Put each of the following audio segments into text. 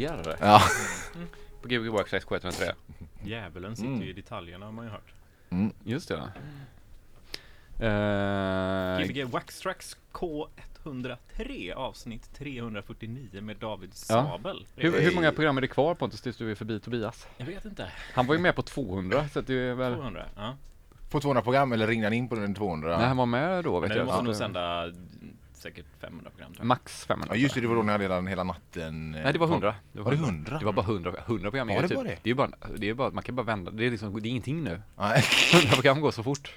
lyssna på detaljer Ja. på Gbg Wax X703. Djävulen sitter Mm. ju i detaljerna har man ju hört. Just det. Uh, Gbg Wax Tracks K103 avsnitt 349 med David Ja. Sabel. hur, hur många program är det kvar Pontus tills du är förbi Tobias? Jag vet inte. Han var ju med på 200 så att det är väl 200? Ja. På 200 program eller ringde han in på den 200? Nej han var med då vet Men du jag. måste Så nog att- sända mm, säkert 500 program tror jag. Max 500 Ja just det, det var då ni hade redan hela natten eh, Nej det var 100 Var det 100? Det var bara 100 100 program Var ju det typ, bara det? det är bara, det är bara, man kan bara vända, det är liksom, det är ingenting nu Nej. 100 program går så fort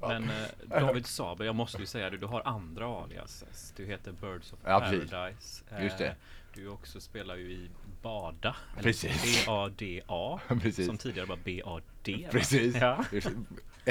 Men eh, David Sabel, jag måste ju säga det, du har andra aliases. Du heter Birds of Ja, precis. Paradise. Just det. Eh, Du också spelar ju i Bada. Precis. B-A-D-A. Precis. Som tidigare var B-A-D. Precis. Ja.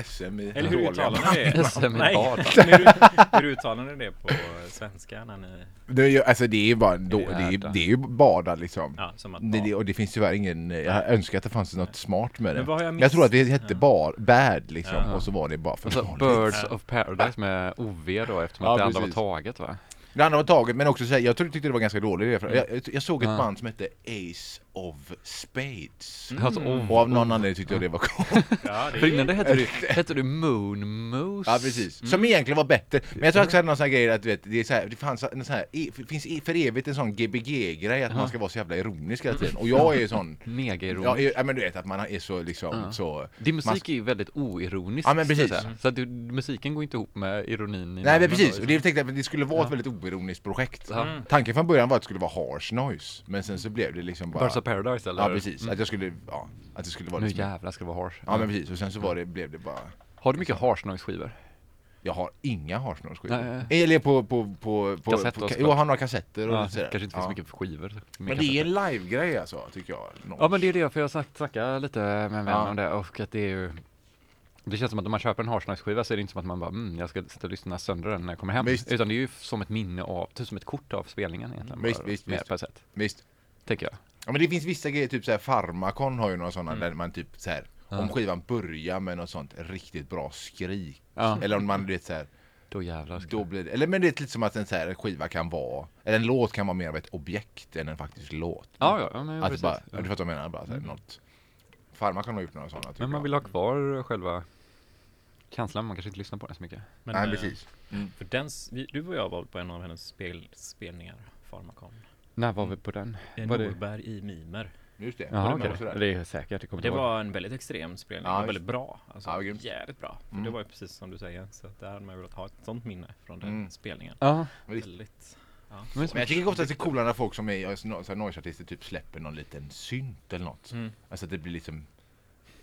SM i Eller hur uttalar ni det? SM i Nej, Bada. hur, hur uttalar ni det på svenska när ni... Det är, ju- alltså det är ju bara då, det är, det är ju bada liksom. Ja, som att Det, det, bada. och det finns tyvärr ingen, jag önskar att det fanns något smart med det. Men vad har jag jag, tror att det hette Ja. bar, bad liksom Ja. och så var det bara för Och så dåligt. Birds of Paradise med OV då eftersom Ja, att det andra var taget va? Det andra var taget men också så här, jag tror- tyckte det var ganska dåligt idé. Jag, jag, jag såg ett Ja. band som hette Ace of Spades. Alltså, OV. Och av någon anledning tyckte jag det var coolt. Ja, det För innan det hette du, hette du Moon Moose Ja precis, som egentligen var bättre. Men jag tror också att någon sån här grej att du vet, det, är så här, det fanns en sån här, e- det finns e- för evigt en sån gbg-grej att man ska vara så jävla ironisk hela tiden. Och jag är sån, Mega ja, ja men du vet att man är så liksom Ja. så Din man- musik är ju väldigt oironisk Ja, men så precis. säga. Så att du, musiken går inte ihop med ironin i Nej men precis, och det tänkte jag att det skulle vara Ja. ett väldigt oironiskt projekt. Ja. Mm. Tanken från början var att det skulle vara harsh noise, men sen så blev det liksom bara... Paradise eller? Ja precis, Mm. att jag skulle, ja, att det skulle vara Nu liksom, jävlar ska det vara harsh Ja men precis, och sen så var det, blev det bara Har du mycket harsh noise skivor? Jag har inga harsh noise skivor. Nej. Eller på, på, på, på, Kassett på, då, jo, jag har några kassetter och Ja, sådär. kanske inte ja. så mycket skivor Men det är en live-grej alltså, tycker jag. Nå- Ja men det är det, för jag snack- snackade lite med en vän Ja. om det och att det är ju Det känns som att om man köper en harsh noise skiva så är det inte som att man bara mm, jag ska sitta och lyssna sönder den när jag kommer hem. Visst. Utan det är ju som ett minne av, typ som ett kort av spelningen egentligen. Visst, bara, visst, mer visst. på ett sätt. Visst. Tänker jag. Ja men det finns vissa grejer, typ såhär Pharmacon har ju några sådana Mm. där man typ såhär Ja. Om skivan börjar med något sånt riktigt bra skrik Ja. Eller om man du vet såhär Då jävlar ska Då blir det, eller men det är lite som att en så här skiva kan vara Eller en låt kan vara mer av ett objekt än en faktisk låt Ja, ja, ja men Att precis. bara, ja. du fattar vad jag menar? Bara, så här, något Pharmacon har gjort några sådana typ Men man vill ha kvar själva känslan, man kanske inte lyssnar på den så mycket. Men, Nej eh, precis För den, vi, du och jag var på en av hennes spel, spelningar, Pharmacon. När var vi på den? Var det- Norberg i Mimer. Just det, Jaha Var det okej, det är säkert, det kommer Det ihåg. var en väldigt extrem spelning, Ja, visst. väldigt bra. Alltså, Ja, grymt. jävligt bra. För Mm. det var ju precis som du säger, så att där hade man velat ha ett sånt minne från den Mm. spelningen. Ja, Visst. Väldigt. Ja. men, Men jag tycker ofta att det är coolare när folk som är noise-artister typ släpper någon liten synt eller något Mm. Alltså att det blir liksom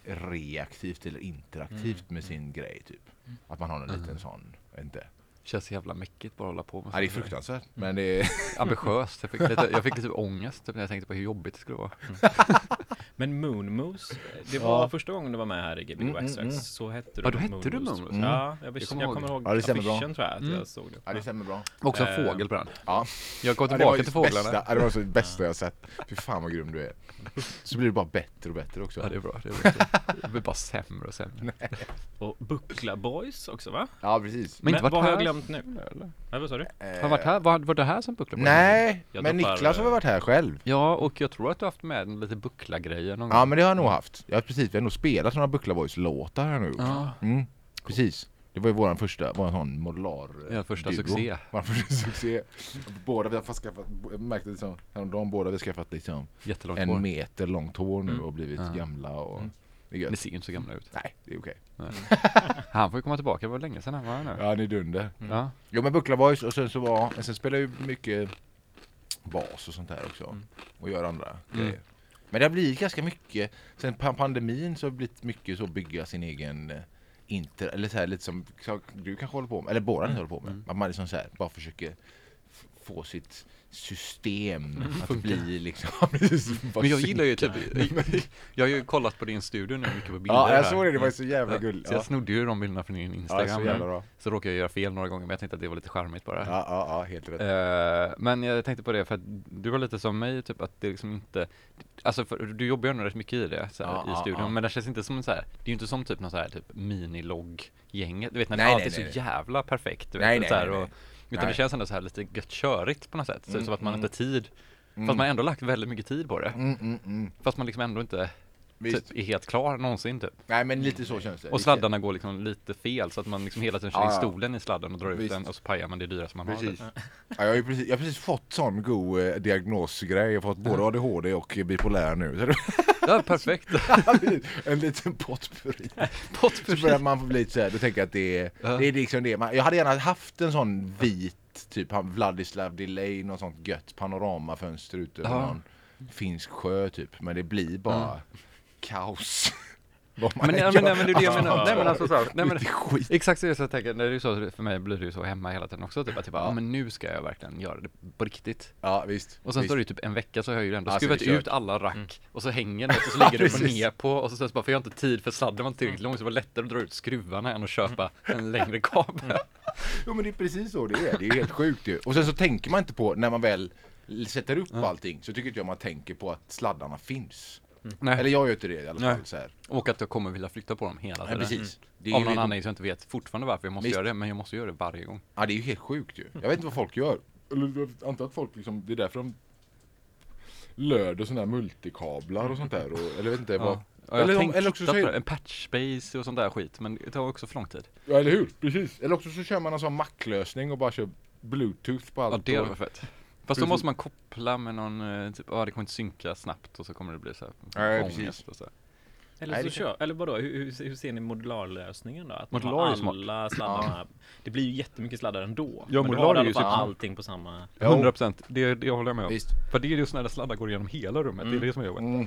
reaktivt eller interaktivt Mm. med sin grej typ Att man har någon Mm. liten sån, jag vet inte känns så jävla mäckigt bara att hålla på med Ja det är sånt. fruktansvärt men det är Ambitiöst. Jag fick lite, jag fick lite ångest typ, när jag tänkte på hur jobbigt det skulle vara. Men Moon Moose, det var Ja. första gången du var med här i Gbg Mm, Wax mm, mm. Så hette du Ja, då hette du Moon Moon Moose. Moose. Ja, jag, Jag kommer jag ihåg kommer ihåg Ja, det stämmer bra. affischen tror jag att Mm. jag såg det. Ja det stämmer bra Också Eh, fågel på den. Ja Jag kom Ja, tillbaka det till fåglarna. bästa, ja, det var så det bästa jag sett Fy fan vad grym du är Så blir det bara bättre och bättre också Ja det är bra. Det, är bra. det blir bara sämre och sämre. Och Buckla Boys också va? Ja precis Men inte varit vad har jag glömt nu? Eller? Nej, vad sa du? Har varit här? Var, var det här som bucklar på? Nej, Jag men Niklas har väl varit här själv? Ja, och jag tror att du har haft med en lite buckla-grejer någon Ja gång. men det har jag nog haft Ja precis, vi har nog spelat några Buckla Boys låtar har jag nog gjort Ja. mm, Precis Det var ju våran första, våran sån modular eh, Ja, första duo. succé. Vår första succé Båda vi har fast skaffat, jag märkte liksom häromdagen båda vi har skaffat liksom Jättelångt en hår. meter långt hår nu Mm. och blivit Ja. gamla och Mm. det är gött. ser ju inte så gamla ut. Nej, det är okej Han får ju komma tillbaka, det var länge sedan han var här nu. Ja, ni är dunder Mm. Ja. Jo men Buckla Boys och sen så var, men sen spelar jag ju mycket bas och sånt där också. Mm. Och gör andra Mm. grejer. Men det har blivit ganska mycket, sen pa- pandemin så har det blivit mycket så bygga sin egen eh, inter, eller så här lite som du kanske håller på med, eller båda ni Mm. håller på med. Mm. Att man liksom så här, bara försöker få sitt system att funka. bli liksom Men jag gillar ju typ, jag har ju kollat på din studio nu mycket på bilder Ja, jag såg det, det var ju så jävla Ja, gulligt. Så jag snodde ju de bilderna från din ja, Instagram. så jävla bra. Så råkade jag göra fel några gånger men jag tänkte att det var lite charmigt bara. Ja, ja, ja, helt rätt. Eh, men jag tänkte på det för att du var lite som mig, typ att det liksom inte Alltså för, du jobbar ju ändå rätt mycket i det så här, Ja, i ja, studion ja. men det känns inte som en så här, det är ju inte som typ någon så här typ minilogg-gänget Du vet när Nej, allt nej, är så nej. jävla perfekt du vet, Nej, så nej, här, nej, och, nej. Utan Nej. det känns ändå så här lite gött körigt på något sätt, så Mm, som att man mm. inte har tid Fast man har ändå lagt väldigt mycket tid på det. Mm, mm, mm. Fast man liksom ändå inte Visst. typ, är helt klar någonsin typ. Nej men lite så känns det. Och sladdarna går liksom lite fel så att man liksom hela tiden kör in stolen i sladden och drar ut Visst. den och så pajar man det dyraste man har. Precis. typ. Ja, jag, har ju precis, jag har precis fått sån god eh, diagnosgrej. Jag har fått både ADHD och bipolär nu. Så det- Ja, perfekt. en liten potpurri. Så Potpurri. börjar man bli lite så här, då tänker jag att det är, Ja. det är liksom det. Man, jag hade gärna haft en sån vit, typ han Vladislav Delay, något sånt gött panoramafönster ute över Ja. någon finsk sjö typ. Men det blir bara kaos. Vad man Men, ja, men, nej, men det är det jag menar. Nej men alltså så här, nej, men. Exakt så är det jag tänker, det är ju så för mig blir det ju så hemma hela tiden också typ att typ, Ja. ja men nu ska jag verkligen göra det på riktigt. Ja visst. Och sen visst. står det ju typ en vecka så har jag ju ändå Ja, så skruvat ut alla rack och så hänger det och så ligger det precis. ner på och så, så bara för jag har inte tid för sladden var inte tillräckligt lång så det var lättare att dra ut skruvarna än att köpa en längre kabel. Jo men det är precis så det är. Det är helt sjukt ju. Och sen så tänker man inte på när man väl sätter upp allting så tycker inte jag man tänker på att sladdarna finns. Nej. Eller jag gör inte det i alla Nej. fall. Så här. Och att jag kommer vilja flytta på dem hela Ja, tiden. precis. Det är Av ju någon helt- anledning som jag inte vet fortfarande varför jag måste Visst. göra det, men jag måste göra det varje gång. Ja det är ju helt sjukt ju. Jag vet inte vad folk gör. Eller jag antar att folk liksom, det är därför de löder sådana här multikablar och sånt där. Och, eller jag vet inte vad. Ja. Ja, jag Eller, har de, tänkt eller också så på det, en patch space och sånt där skit, men det tar också för lång tid. ja, eller hur? Precis. Eller också så kör man en sån Mac-lösning och bara kör bluetooth på allt. Ja, det och, var fett. Fast då måste man koppla med någon, eh, typ, ja det kommer inte synka snabbt och så kommer det bli så här ångest precis. och så. här. Eller Nej, så kör, eller vadå, hur, hur, hur ser ni modularlösningen då? Att Modular smart. alla sladdarna, det blir ju jättemycket sladdar ändå. Ja, men du modular har i är alla fall allting på samma... Jo. 100 procent, det, det håller jag med om. Visst. För det är just när sladdar går igenom hela rummet, det är det som är jobbigt. Mm,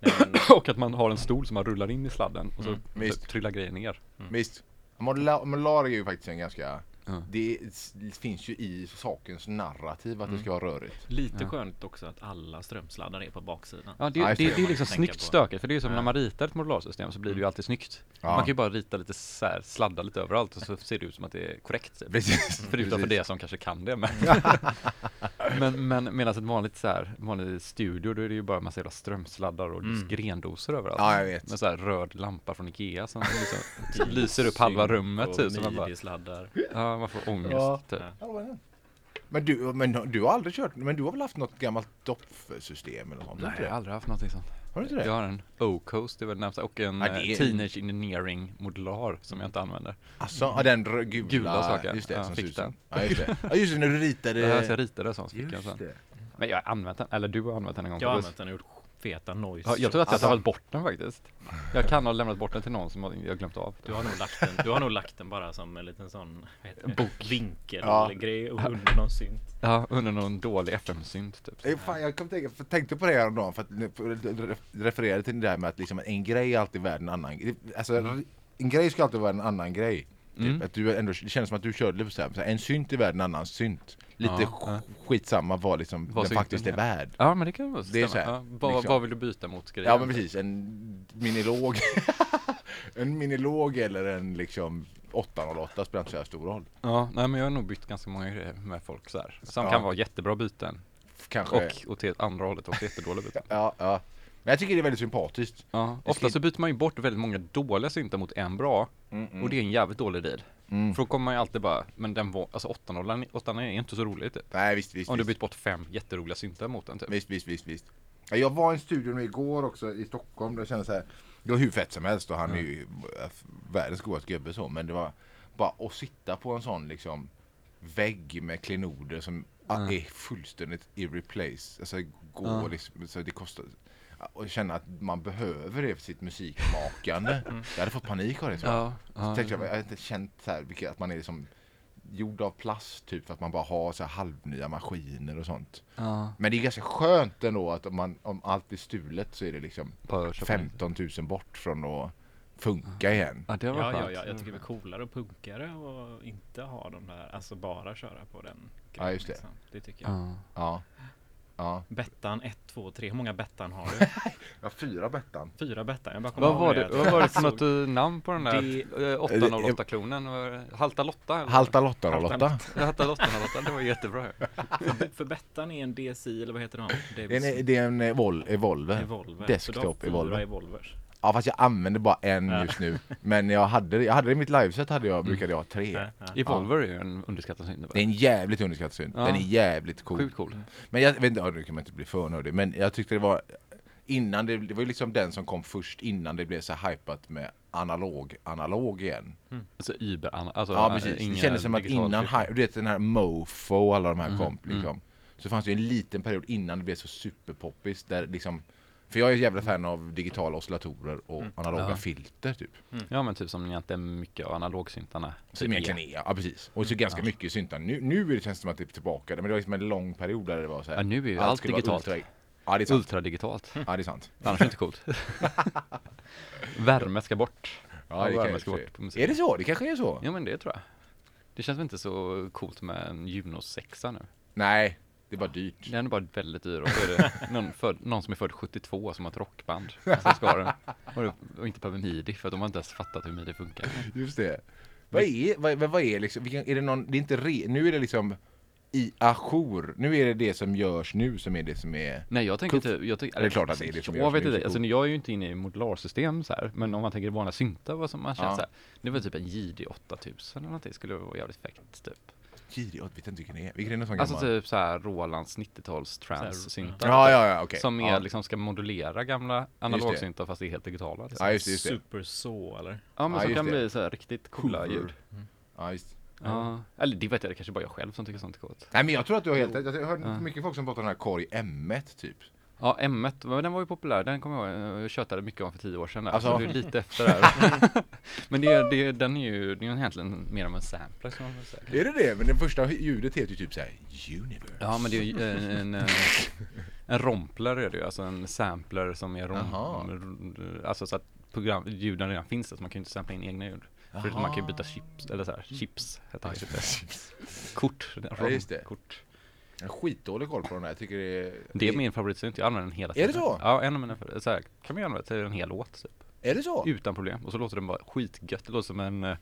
Och att man har en stol som man rullar in i sladden och så Mm, visst. trillar grejer ner. Visst. Modular, modular är ju faktiskt en ganska Det, finns ju i sakens narrativ att Mm. det ska vara rörigt. lite Ja. skönt också att alla strömsladdar är på baksidan. Ja, det, Ja, det, det, det. är ju liksom Tänka snyggt stökigt, för det är ju som Ja. när man ritar ett modularsystem så blir det ju alltid snyggt. Ja. Man kan ju bara rita lite så här, sladda lite överallt och så ser det ut som att det är korrekt. Precis. Förutom för Precis. det som kanske kan det. Men, men, men medan ett vanligt så här, vanlig studio, då är det ju bara massa jävla strömsladdar och Mm. grendoser överallt. Ja, jag vet. Med så här röd lampa från Ikea som liksom lyser upp halva rummet och typ. Bara, midi-sladdar. ja, man får ångest Ja. typ. Ja. Men du, men du har aldrig kört, men du har väl haft något gammalt DOF-system eller sånt? Nej, jag har aldrig haft någonting sånt. Har du inte det? Jag har en O-Coast, det är väl närmast, och en Ja, det är- eh, Teenage Engineering modular som jag inte använder. Alltså, ja, den gula, Gula saker. Just det, Ja, som fick den. Ja, just det. Ja, just det, när du ritade. Så jag ritade sånt så fick jag en Just sån. det. Men jag har använt den, eller du har använt den en gång. Jag har använt den och gjort feta noise. Ja, jag tror att jag Alltså- har tagit bort den faktiskt. Jag kan ha lämnat bort den till någon som jag har glömt av. Du har nog lagt den, du har nog lagt den bara som en liten sån? Bok. vinkel Ja. eller grej under någon synt. Ja, under någon dålig FM-synt typ. Eh, Fan, jag kom tänka, för tänkte på det att nu- för att re- referera till det där med att liksom en grej är alltid värd en annan grej. Alltså en grej ska alltid vara en annan grej. Typ, Mm. att du ändå, det känns som att du körde lite här, så här, en synt är värd en annan synt. Lite Ja, sk- ja. skitsamma vad liksom Vad den faktiskt är är. värd. Ja, men det kan vara Det är stämma. så här, ja, vad, liksom. vad vill du byta mot grejen? Ja men precis, en minilåg. en minilåg eller en liksom 808 spelar inte så stor roll. Ja, nej men jag har nog bytt ganska många grejer med folk så här. Som Ja. kan vara jättebra byten. Kanske. Och åt andra hållet också jättedåliga byten. Ja, ja. Men jag tycker det är väldigt sympatiskt. Ja, Det ofta så byter man ju bort väldigt många dåliga syntar mot en bra. Mm, mm. Och det är en jävligt dålig deal. Mm. För då kommer man ju alltid bara, men den var, alltså 8 åttan är inte så rolig typ. Nej visst, visst. Om du visst. bytt bort fem jätteroliga syntar mot den typ. Visst, visst, visst, visst. Ja, Jag var i en studio nu igår också i Stockholm. Där jag kände så här. Det var hur fett som helst och han är ju äh, världens godaste gubbe så. Men det var bara att sitta på en sån liksom vägg med klenoder som Mm. är fullständigt irreplace. Alltså går Ja. liksom, så det kostar. Och känna att man behöver det för sitt musikmakande. Jag hade fått panik av det tror jag. Ja, Så ja, tänkte jag, jag har inte känt så här, vilket, att man är liksom gjord av plast typ för att man bara har så här halvnya maskiner och sånt. ja. Men det är ganska skönt ändå att om, man, om allt blir stulet så är det liksom Bara köpa nytt. 15 000 bort från att funka igen. Ja, det var Ja, ja, ja, jag tycker det är coolare och punkare och inte ha de där, alltså bara köra på den Ja, just det. Liksom. Det tycker jag. Ja. Ja. Ja. Bettan 1, 2, 3. Hur många Bettan har du? Jag har fyra Bettan. Fyra Bettan. Jag bara kommer Vad var det, vad var det för jag något eh, namn på den där Det- eh, 808-klonen? Halta Lotta? eller? Halta Lotta Halta Lotta. Halta Lotta, Lotta, det var jättebra För, för Bettan är en DSI eller vad heter de? Det är en, det är en Evol- Evolver. Evolver. Desktop Så du har fyra Evolver. Ja fast jag använder bara en Ja. just nu. Men jag hade, jag hade det i mitt liveset hade jag, brukade jag ha tre. Ja, ja. Evolver är ju en underskattad synt. Det är en jävligt underskattad synt. Ja. Den är jävligt cool. Sjukt cool. Men jag vet inte, ja, nu kan man inte bli för nördig. Men jag tyckte det var innan det, det var ju liksom den som kom först innan det blev så hypat med analog, analog igen. Alltså Uber, alltså ja precis. Det kändes som att innan, du vet den här Mofo och alla de här Mhm, kom liksom. Så fanns det ju en liten period innan det blev så superpoppis där liksom för jag är ett jävla fan av digitala oscillatorer och analoga Ja. filter typ. Ja men typ som egentligen mycket av analogsyntarna. Som typ egentligen är, ja precis. Och så ganska Ja. mycket syntar. Nu, nu är det känns det som att det är tillbaka. Men det var liksom en lång period där det var så här. Ja nu är ju allt vara digitalt. Ultra, ja det är sant. Ultradigitalt. Ja det är sant. Annars är det inte coolt. Värme ska bort. Ja, det värme ska bort på musik. Är det så? Det kanske är så? Ja men det tror jag. Det känns väl inte så coolt med en Juno 6 nu. Nej, det är bara dyrt. Den är bara väldigt dyr och så är det någon, född, någon som är född 72 som har ett rockband. Som ska. Och, och inte behöver midi för att de har inte ens fattat hur midi funkar. Just det. Vad är, vad, vad- är liksom, är det någon, det är inte re, nu är det liksom i ajour. Nu är det det som görs nu som är det som är... Nej jag tänker inte, jag tänker, Det är klart att det är det som Jag vet inte, så alltså jag är ju inte inne i modularsystem så här, men om man tänker vanliga syntar vad som man känner Ja. så här. Det var typ en JD 8000 eller någonting skulle vara jävligt fett typ. Giri, jag vet inte vilken det är. Vilken är den som Alltså gammal? typ så här Rolands 90-tals trance-syntar. Ja, ja, ja, okej. Som är ja. liksom ska modulera gamla analogsyntar fast det är helt digitala. Liksom. Ja, just det, just det. Super så eller? Ja men Ja, som just kan det. bli så här riktigt coola Hoover. ljud. Ja, just. Ja. Eller det vet jag, det kanske bara jag själv som tycker sånt är coolt. Nej men jag tror att du har helt rätt. Jag har hört mycket folk som pratar om den här Korg M1 typ. Ja, M1, men den var ju populär, den kommer jag ihåg, jag tjötade mycket om för tio år sedan där, Alltså. så det är lite efter där. men det, det, den är ju, det är egentligen mer av en sampler som man får säga. Är det det? Men det första ljudet heter ju typ såhär Universe. Ja men det är ju en, en, en, en rompler är det ju, alltså en sampler som är rom, alltså så att program, ljuden redan finns där så man kan ju inte sampla in egna ljud. Förutom man kan ju byta chips, eller så här, chips heter det. Kort, Ja, just det. kort. Jag har skitdålig koll på den här. Jag tycker det är... Det är min favoritsynt, jag använder den hela Är tiden. det så? Ja, en av mina favoriter. Så här, kan man använda till en hel låt typ. Är det så? Utan problem. Och så låter den bara skitgött. Det låter som en eh,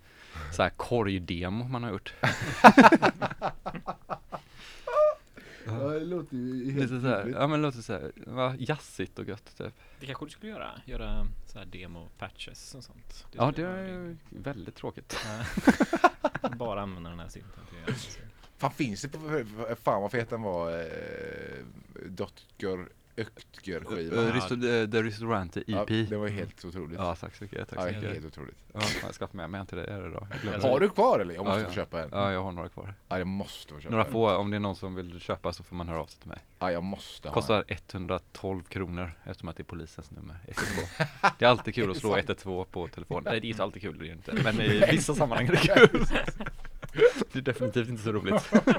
så här korgdemo man har gjort. Ja, det låter ju helt Lite så här, ja men det låter så här, va, jazzigt och gött typ. Det kanske du skulle göra? Göra så här demo-patches och sånt? Ja det är ju väldigt tråkigt. Bara använda den här synten till det. Fan finns det på... Fan vad fet den var. Eh, Dotger Öktger skivan. Risto- uh, The Ristorante Ja, EP. det var helt otroligt. Ja tack så mycket, tack Ja, så mycket. helt otroligt. Ja, jag ska få med mig en till dig idag. Jag glömde. Har du kvar eller? Jag måste Ja, få ja. köpa en. Ja jag har några kvar. Ja, jag måste få köpa Några en. få, om det är någon som vill köpa så får man höra av sig till mig. Ja, jag måste ha. Kostar 112 kronor eftersom att det är polisens nummer 112. Det är alltid kul att slå 112 på telefon. Nej det är inte alltid kul, det är inte. Men i vissa sammanhang är det kul. Det är definitivt inte så roligt.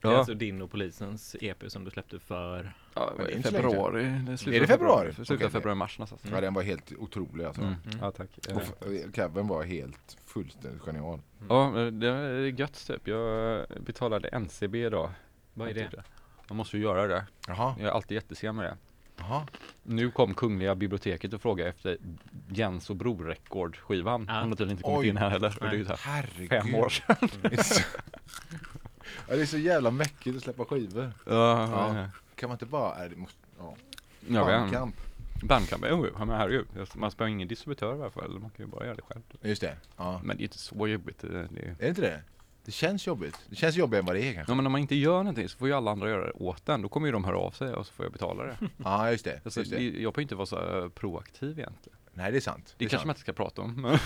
Det är alltså din och polisens EP som du släppte för ja det är i februari. Det slutar Är det februari? Slutar Okej. februari, mars någonstans. Ja, den var helt otrolig alltså. Mm. Mm. Ja tack. Och f- Kevin var helt fullständigt genial. Ja, det är gött typ. Jag betalade NCB idag. Vad är det? Man måste ju göra det. Jaha, Jag är alltid jättesen med det. Jaha. Nu kom Kungliga biblioteket och frågade efter Jens och Bror rekordskivan. Ja. Hon har tydligen inte kommit Oj. in här heller. Och det är ju så här Herregud. fem år sedan. Det är så- ja, det är så jävla mäckigt att släppa skivor. Ja, Ja. Kan man inte bara... Nej, det måste, ja. Bandcamp. Bandcamp, jo, men herregud. Man spelar ingen distributör i alla fall. Man kan ju bara göra det själv. Just det. Ja. Men det är inte så jobbigt. Det, det är... Är det inte det? Det känns jobbigt. Det känns jobbigare än vad det är kanske. Ja, men om man inte gör någonting så får ju alla andra göra det åt en. Då kommer ju de höra av sig och så får jag betala det. Ja, just det. Alltså, Just det. det jag får inte vara så eh, proaktiv egentligen. Nej, det är sant. Det, är kanske sant. man inte ska prata om.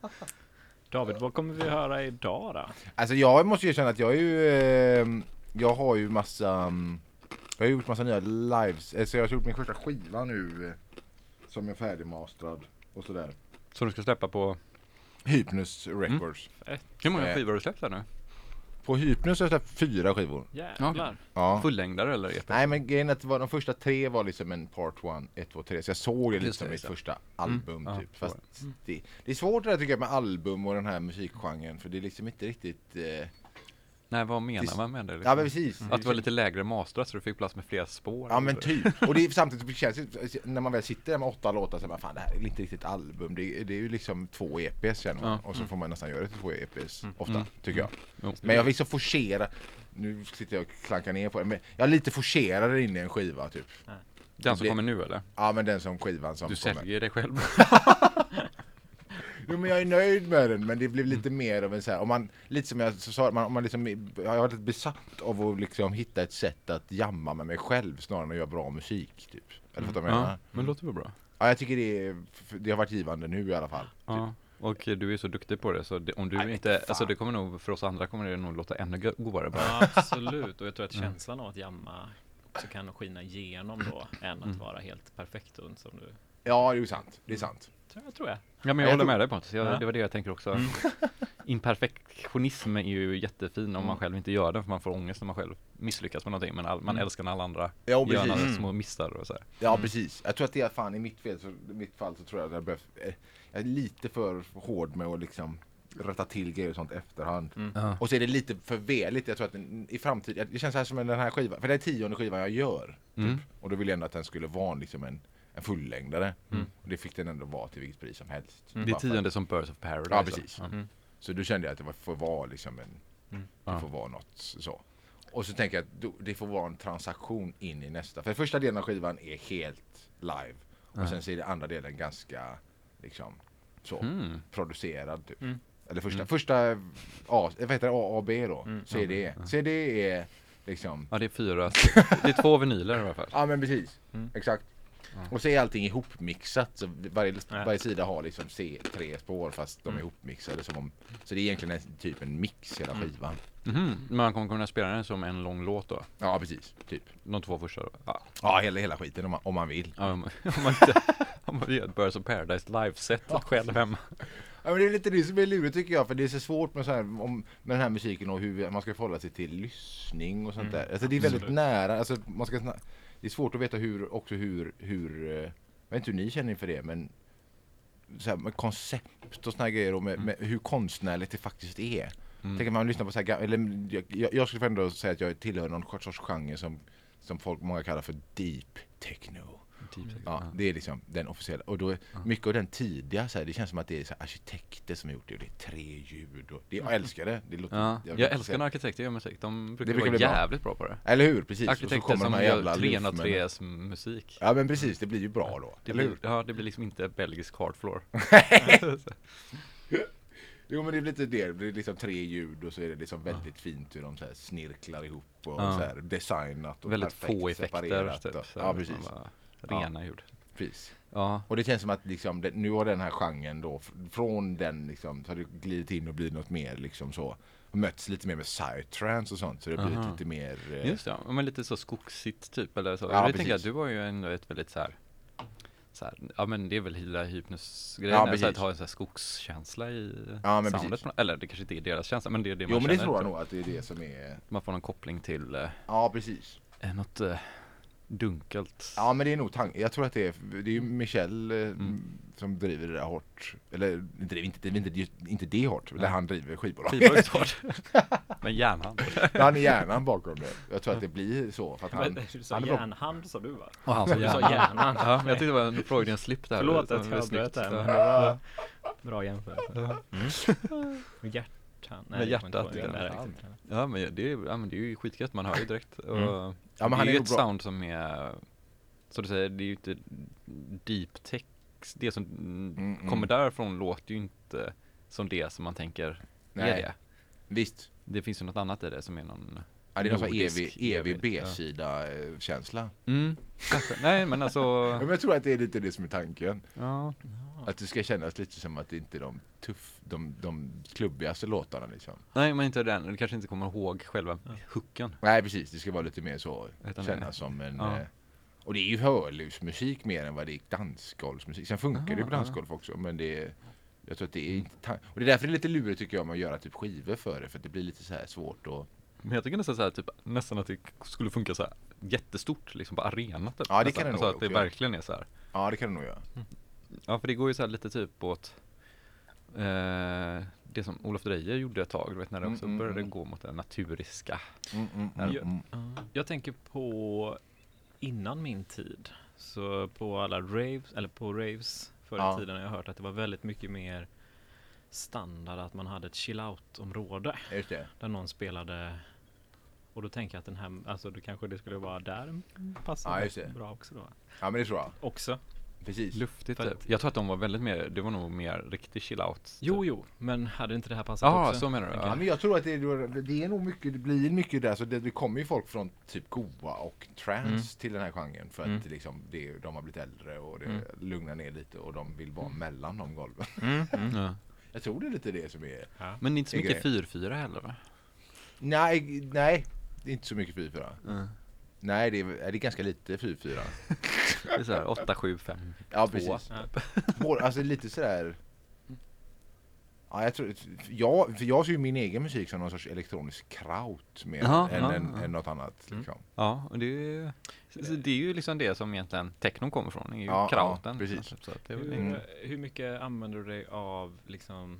David, vad kommer vi höra idag då? Alltså jag måste ju erkänna att jag är ju... Eh, jag har ju massa... mm, Jag har gjort massa nya lives. Alltså jag har gjort min första skiva nu. eh, Som är färdigmastrad. Och sådär. Så du ska släppa på, Hypnus Records. hur många Eh. skivor har du släppt där nu? På Hypnus har jag släppt fyra skivor. Jävlar. Ja. Fullängdare eller EP? Nej men grejen är att var, de första tre var liksom en part one, 1, 2, 3. Så jag såg det lite Just som det, mitt just det. första album Ja, typ. Fast det, det är svårt det där tycker jag med album och den här musikgenren. För det är liksom inte riktigt... Eh, Nej, vad menar Det- man med det? Liksom? ja men precis. Att det var lite lägre mastrat så du fick plats med fler spår? Ja men typ. Och det är samtidigt det känns det- när man väl sitter där med åtta låtar så är man fan det här är inte riktigt album. Det är, det är ju liksom två EPs känner man. Ja. Och så får man nästan göra det till två EPs Mm. ofta Mm. tycker jag. Jo. Men jag vill så forcera. Nu sitter jag och klankar ner på det. Men jag lite forcerar in i en skiva typ. Den som blir- kommer nu eller? Ja men den som skivan som Du kommer. säljer dig själv. Jo men jag är nöjd med den men det blev lite mer av en så här, om man, lite som jag sa, man, om man liksom, jag har varit besatt av att liksom hitta ett sätt att jamma med mig själv snarare än att göra bra musik typ. Eller du vad jag menar? Ja, men det låter väl bra. Ja jag tycker det, är, det har varit givande nu i alla fall. Ja. Och du är så duktig på det så det, om du Nej, inte, fan. alltså det kommer nog, för oss andra kommer det nog låta ännu go- godare bara. Ja, absolut. Och jag tror att Mm. känslan av att jamma också kan skina igenom då än att Mm. vara helt perfekt und som du Ja det är sant, det är sant. Tror jag. Tror jag. Ja men jag Jag håller tror- med dig Pontus, jag, Ja. det var det jag tänker också. Mm. Imperfektionism är ju jättefin om man Mm. själv inte gör den för man får ångest när man själv misslyckas med någonting men all, man Mm. älskar när alla andra Ja gör några Mm. små missar och så här. Ja Mm. precis. Jag tror att det är fan i mitt, fel, så, i mitt fall så tror jag att jag behövs, eh, jag är lite för hård med att liksom rätta till grejer och sånt efterhand. Mm. Och så är det lite för veligt. Jag tror att den, i framtiden, det känns här som den här skivan, för det är tionde skivan jag gör. Mm. Och då vill jag ändå att den skulle vara liksom en, en fullängdare. Mm. Och det fick den ändå vara till vilket pris som helst. Mm. Det är tionde som Birds of Paradise. Ja, precis. Mm. Så då kände jag att det var- får vara liksom en, Mm. det får vara något så. Och så tänker jag att det får vara en transaktion in i nästa. För första delen av skivan är helt live. Och sen så är det andra delen ganska liksom så Mm. producerad typ. Mm. Eller första, Mm. första A, vad heter det, A, A, B då? Mm. CD. Ja. CD är liksom Ja det är fyra, det är två vinyler i alla fall. Ja men precis, Mm. exakt. Ja. Och så är allting ihopmixat. Så varje, Ja. varje sida har liksom C, tre spår fast de är Mm. ihopmixade. Som om, så det är egentligen en, typ en mix hela Mm. skivan. Men man kommer kunna spela den som en lång låt då? Ja precis, typ. De två första då? Ja, Ja hela, hela skiten om man, om man vill. Ja, om, om man inte, om man gör ett Birds of Paradise liveset själv hemma. Ja, men det är lite det som är lurigt tycker jag. För det är så svårt med, så här, om, med den här musiken och hur man ska förhålla sig till lyssning och sånt Mm. där. Alltså det är väldigt Absolut. nära. Alltså, man ska, det är svårt att veta hur, också hur, hur eh, jag vet inte hur ni känner inför det men så här, med koncept och såna här grejer och med, med hur konstnärligt det faktiskt är. Mm. Tänk om man lyssnar på så här, eller jag, jag, jag skulle ändå säga att jag tillhör någon sorts genre som, som folk många kallar för deep techno. Typ, Ja, det är liksom den officiella. Och då är mycket av den tidiga, så här, det känns som att det är så här, arkitekter som har gjort det. Och det är tre ljud. Och det, jag älskar det. det låter, Ja, jag inte älskar när arkitekter gör musik. De brukar, brukar vara bli bra. jävligt bra på det. Eller hur? Precis. Och så Arkitekter kommer som gör jävla lufmen. 303s musik. Ja men precis, det blir ju bra då. Det blir, ja, det blir liksom inte belgisk hardfloor. Jo men det blir lite det. Det blir liksom tre ljud och så är det liksom väldigt fint hur de så här snirklar ihop och Ja. så här designat och Väldigt perfekt få effekter. separerat Typ, och- så Ja precis. bara Rena ljud. precis. Ja, Och det känns som att liksom, det, nu har den här genren då, från den liksom, så har det glidit in och blivit något mer liksom så. Och mötts lite mer med psytrance och sånt så det har blivit Aha. lite mer eh, just det. Ja, men lite så skogsigt typ eller så. Ja, jag tänker att du var ju ändå ett väldigt så här, så här, ja men det är väl hela hypnosgrejen, Ja, ja, så precis. att ha en sån här skogskänsla i Ja, men soundet. precis. Eller det kanske inte är deras känsla, men det är det man Jo men det känner. tror jag typ. nog att det är det som är Man får någon koppling till eh, Ja precis. eh, något eh, dunkelt. Ja men det är nog tanken. Jag tror att det är, det är ju Michel eh, Mm. som driver det där hårt. Eller inte, det är inte, är inte, inte det hårt, där han driver skivbolaget. Skivbolaget hårt. Men järnhand. han är hjärnan bakom det. Jag tror att det blir så. För att han, Men, du sa han järnhand sa du va? Och han Du sa hjärnan. Ja, men jag tyckte det var en Freudian slip där. Förlåt att jag avbröt där, men bra jämförelse. Ja. Med hjärtan. Med hjärtat i det den. Ja men det är, ja, men det är ju skitgött, man hör ju direkt. Och Mm. Ja, men det han är är ju ett bra. sound som är, så du säger, det är ju inte deep tech. Det som Mm, mm. kommer därifrån låter ju inte som det som man tänker är Nej. det. Visst. Det finns ju något annat i det som är någon Ja, det är någon sån evig, evig evig, ja. B-sida eh, känsla. Mm. Nej men alltså, men jag tror att det är lite det som är tanken. ja. Att det ska kännas lite som att det inte är de tuff, de, de klubbigaste låtarna liksom. Nej men inte den, du kanske inte kommer ihåg själva Ja. hooken. Nej precis, det ska vara lite mer så. Kännas som en... Ja. Eh, och det är ju hörlursmusik mer än vad det är dansgolvsmusik. Sen funkar det ju på Aha, dansgolv också men det är... Jag tror att det är inte... Och det är därför det är lite lurigt tycker jag med att göra typ skivor för det. För att det blir lite så här svårt att... Men jag tycker nästan så här, typ, nästan att det skulle funka så här jättestort liksom på arena typ. Ja, det nästan. kan det alltså nog att det verkligen är så här. Ja det kan det nog göra. Ja för det går ju så här lite typ åt eh, det som Olof Dreyer gjorde ett tag, du vet när det Mm, också mm, började mm. gå mot det naturiska. Mm, mm, mm, mm. Jag tänker på innan min tid. Så på alla raves, eller på raves förr i Ja. tiden har jag hört att det var väldigt mycket mer standard att man hade ett chill out-område Just det. där någon spelade Och då tänker jag att den här, alltså då kanske det skulle vara där passar Ja, bra också då. Ja men det tror jag. Också. Precis. Luftigt För- typ. Jag tror att de var väldigt mer, det var nog mer riktig chill out. typ. Jo, jo, men hade inte det här passat Ja, också? så menar du? Ja, jag. men jag tror att det, det är nog mycket, det blir mycket där. Så det, det kommer ju folk från typ goa och trance Mm. till den här genren. För att Mm. liksom, det, de har blivit äldre och det Mm. lugnar ner lite och de vill vara mellan de golven. Mm, mm. Ja. Jag tror det är lite det som är... Ja. Men inte så Det är mycket 4-4 heller va? Nej, nej. Det är inte så mycket 4-4. Nej, det är, det är ganska lite 4-4. Det är såhär 8, 7, 5. Ja, Två. precis. Ja. Både- Alltså lite sådär... Ja, jag tror, jag, för jag ser ju min egen musik som någon sorts elektronisk kraut mer Ja, än, ja, än, ja. än något annat. Mm. Liksom. Ja, och det är, ju- så det är ju liksom det som egentligen technon kommer från, är ju Ja, krauten. ja, precis. liksom, Så att det är väl Hur, Mm. hur mycket använder du dig av liksom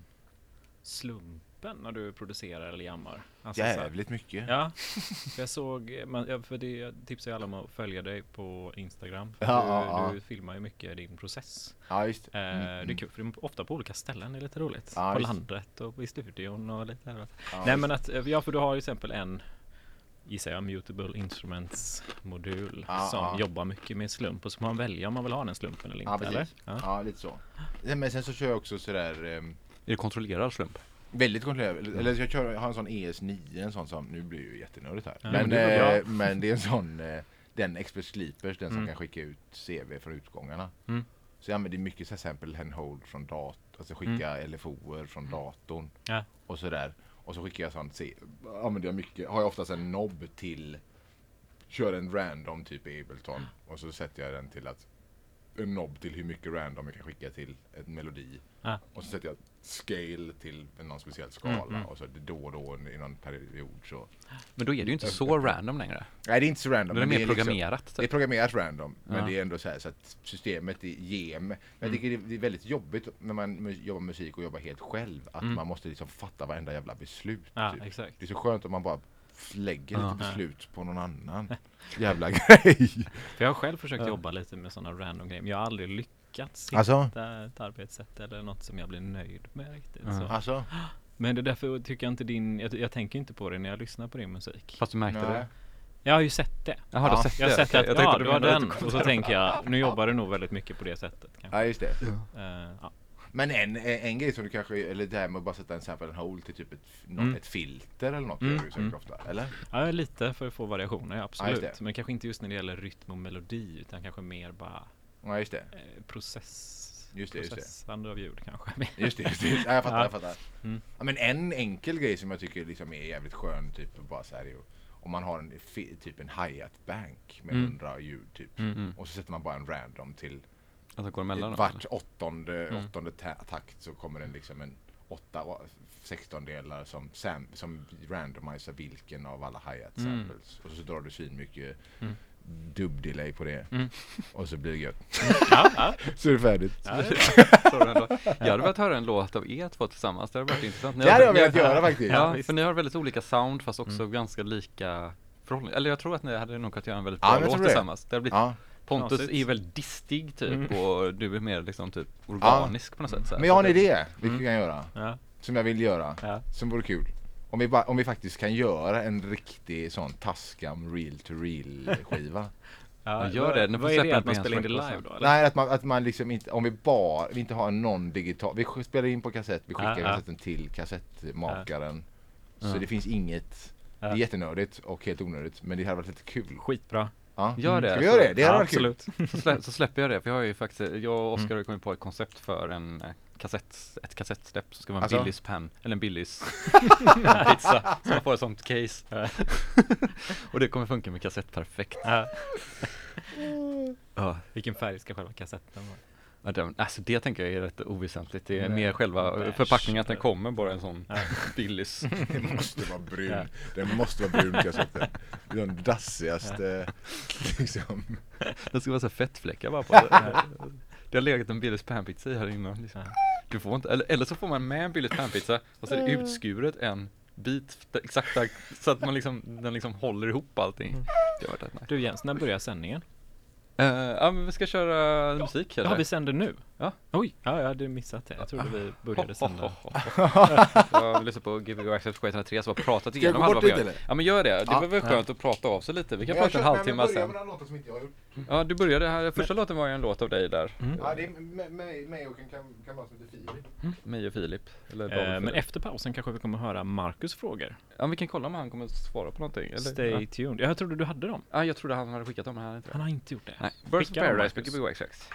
slumpen när du producerar eller jammar? Alltså, så här- Jävligt mycket. Ja, jag såg, man, ja, för det tipsar ju alla om att följa dig på Instagram. För Ja, du, ja, ja. du filmar ju mycket din process. Ja, just Eh, Mm, Det är mm. kul, för det är ofta på olika ställen, det är lite roligt. Ja, på landet och i studion och lite där. Ja, Nej men att, eh, ja för du har ju till exempel en gissar jag, Mutable Instruments modul Ja, som ja. jobbar mycket med slump och så får man välja om man vill ha den slumpen eller Ja, inte. eller? precis. Ja. Ja, lite så. Ja, Men sen så kör jag också sådär ehm, Är det kontrollerad slump? Väldigt kontrollerad. Eller jag, kör, jag har en sån ES9, en sån som, nu blir det ju jättenördigt här. Ja, men, det eh, men det är en sån, eh, den Express Sleepers, den som Mm. kan skicka ut CV från utgångarna. Mm. Så jag använder mycket så här sample and hold från datorn, alltså skicka LFOer från datorn. Mm. Ja. Och sådär. Och så skickar jag sånt, se, använder jag mycket, har jag oftast en knobb till, kör en random typ i Ableton och så sätter jag den till att en knobb till hur mycket random jag kan skicka till en melodi. Ja. Och så sätter jag scale till någon speciell skala Mm, mm. och så då och då i någon period så. Men då är det ju inte så random längre. Nej det är inte så random. Då är det men mer liksom- programmerat. det är programmerat random, men Ja. det är ändå så här så att systemet ger mig. Men Mm. jag tycker det- det är väldigt jobbigt när man jobbar med musik och jobbar helt själv. Att Mm. man måste liksom fatta varenda jävla beslut. Ja, typ. exakt. Det är så skönt om man bara lägger lite Ja. beslut på någon annan jävla grej. För jag har själv försökt Ja. jobba lite med sådana random grejer, men jag har aldrig lyckats hitta Alltså? ett arbetssätt eller något som jag blir nöjd med riktigt. Ja. Så. Alltså? Men det är därför tycker jag inte din, jag, jag tänker inte på det när jag lyssnar på din musik. Fast du märkte Nej. det? Jag har ju sett det. Jaha, du Ja, har sett Jag har det? sett att, Jag ja du att den. du Och så tänker jag, nu jobbar du nog väldigt mycket på det sättet. Kanske. Ja just det. Eh, ja. Men en, en grej som du kanske, eller det här med att bara sätta en sample and hold till typ ett, något, Mm. ett filter eller något Mm, gör du säkert mm. ofta, eller? ja, lite för att få variationer, ja, absolut. det. Men kanske inte just när det gäller rytm och melodi, utan kanske mer bara Ja just det. eh, process. Just det, just det. processande av ljud kanske. Just det, just det. Ja, jag fattar, Ja. jag fattar. Mm. Ja, men en enkel grej som jag tycker liksom är jävligt skön, typ bara så här, om man har en, typ en hi-hat bank med Mm. 100 ljud typ. Mm. Mm. Och så sätter man bara en random till Alltså går det emellan då? vart åttonde, Mm. åttonde ta- takt så kommer den liksom en åtta och 16 delar som, sam, som randomiserar vilken av alla hi-hat Mm. samples. Och så drar du svin mycket. Dubb-delay på det. Mm. Och så blir det gött. Ja, ja. Så är det färdigt. Ja, det är. Jag hade velat höra en låt av er två tillsammans, det hade varit intressant. Ni Det hade jag velat göra faktiskt. Ja, för ni har väldigt olika sound fast också Mm. ganska lika förhållanden. Eller jag tror att ni hade nog kunnat göra en väldigt bra låt det. tillsammans. Det har blivit, Ja. Pontus Knasigt. är ju väldigt distig typ Mm. och du är mer liksom typ organisk på något sätt. Så här. Men jag har en idé vi Mm. kan göra. ja, Som jag vill göra. ja. Som vore kul. Om vi, bara, om vi faktiskt kan göra en riktig sån Tascam real to real skiva. Ja, gör det. Ni får Vad är det? Att man spelar in det live då? Eller? Nej, att man, att man liksom inte, om vi bara, vi inte har någon digital, vi spelar in på kassett, vi skickar ja. kassetten till kassettmakaren. Så Ja. det finns inget, det är jättenördigt och helt onödigt, men det hade varit lite kul. Skitbra. Ja. Gör det. Ska vi göra det? Det hade ja, varit kul. absolut. Så, slä, så släpper jag det, för jag har ju faktiskt, jag och Oskar Mm. har kommit på ett koncept för en eh, kassett, ett kassettsläpp som ska vara en Alltså? Billys pen, eller en Billys pizza, så man får ett sånt case. Ja. och det kommer funka med kassett perfekt. Ja. Ja, Vilken färg ska själva kassetten vara? den- alltså det tänker jag är rätt oväsentligt. Det är Nej. mer själva Beige. förpackningen, att den kommer bara en sån Ja. Billys. Den måste vara brun. Ja. Den måste vara brun kassetten. Det är den dassigaste, liksom. Den ska vara så fettfläckar bara på det. Det har legat en Billys panpizza i här innan. Liksom. Ja. Du får inte, eller, eller så får man med en Billys panpizza och så är det utskuret en bit exakt där, så att man liksom, den liksom håller ihop allting. Mm. Det har varit rätt nice. Du Jens, när börjar sändningen? Eh, ja men vi ska köra musik Ja, eller? vi sänder nu. Oj, ja, jag hade missat det. Jag trodde vi började sända. Jag lyssnar på Gbg Access på 103 som har pratat igenom halva programmet. Ja men gör det, det Ja. var väl skönt att prata av sig lite. Vi kan prata en halvtimme sen. med låten som inte jag har gjort. Ja du började här, första låten var ju en låt av dig där. Mm. Ja, det är med- med- mig och en kam- kamrat som heter Filip. Mig och Filip. Eh, men efter pausen kanske vi kommer höra Marcus frågor. Ja vi kan kolla om han kommer att svara på någonting. Eller? Stay Ja. tuned. Jag trodde du hade dem. Ja, jag trodde han hade skickat dem, han har inte gjort det. Nej, Birds of Paradise på Marcus. Gbg Access.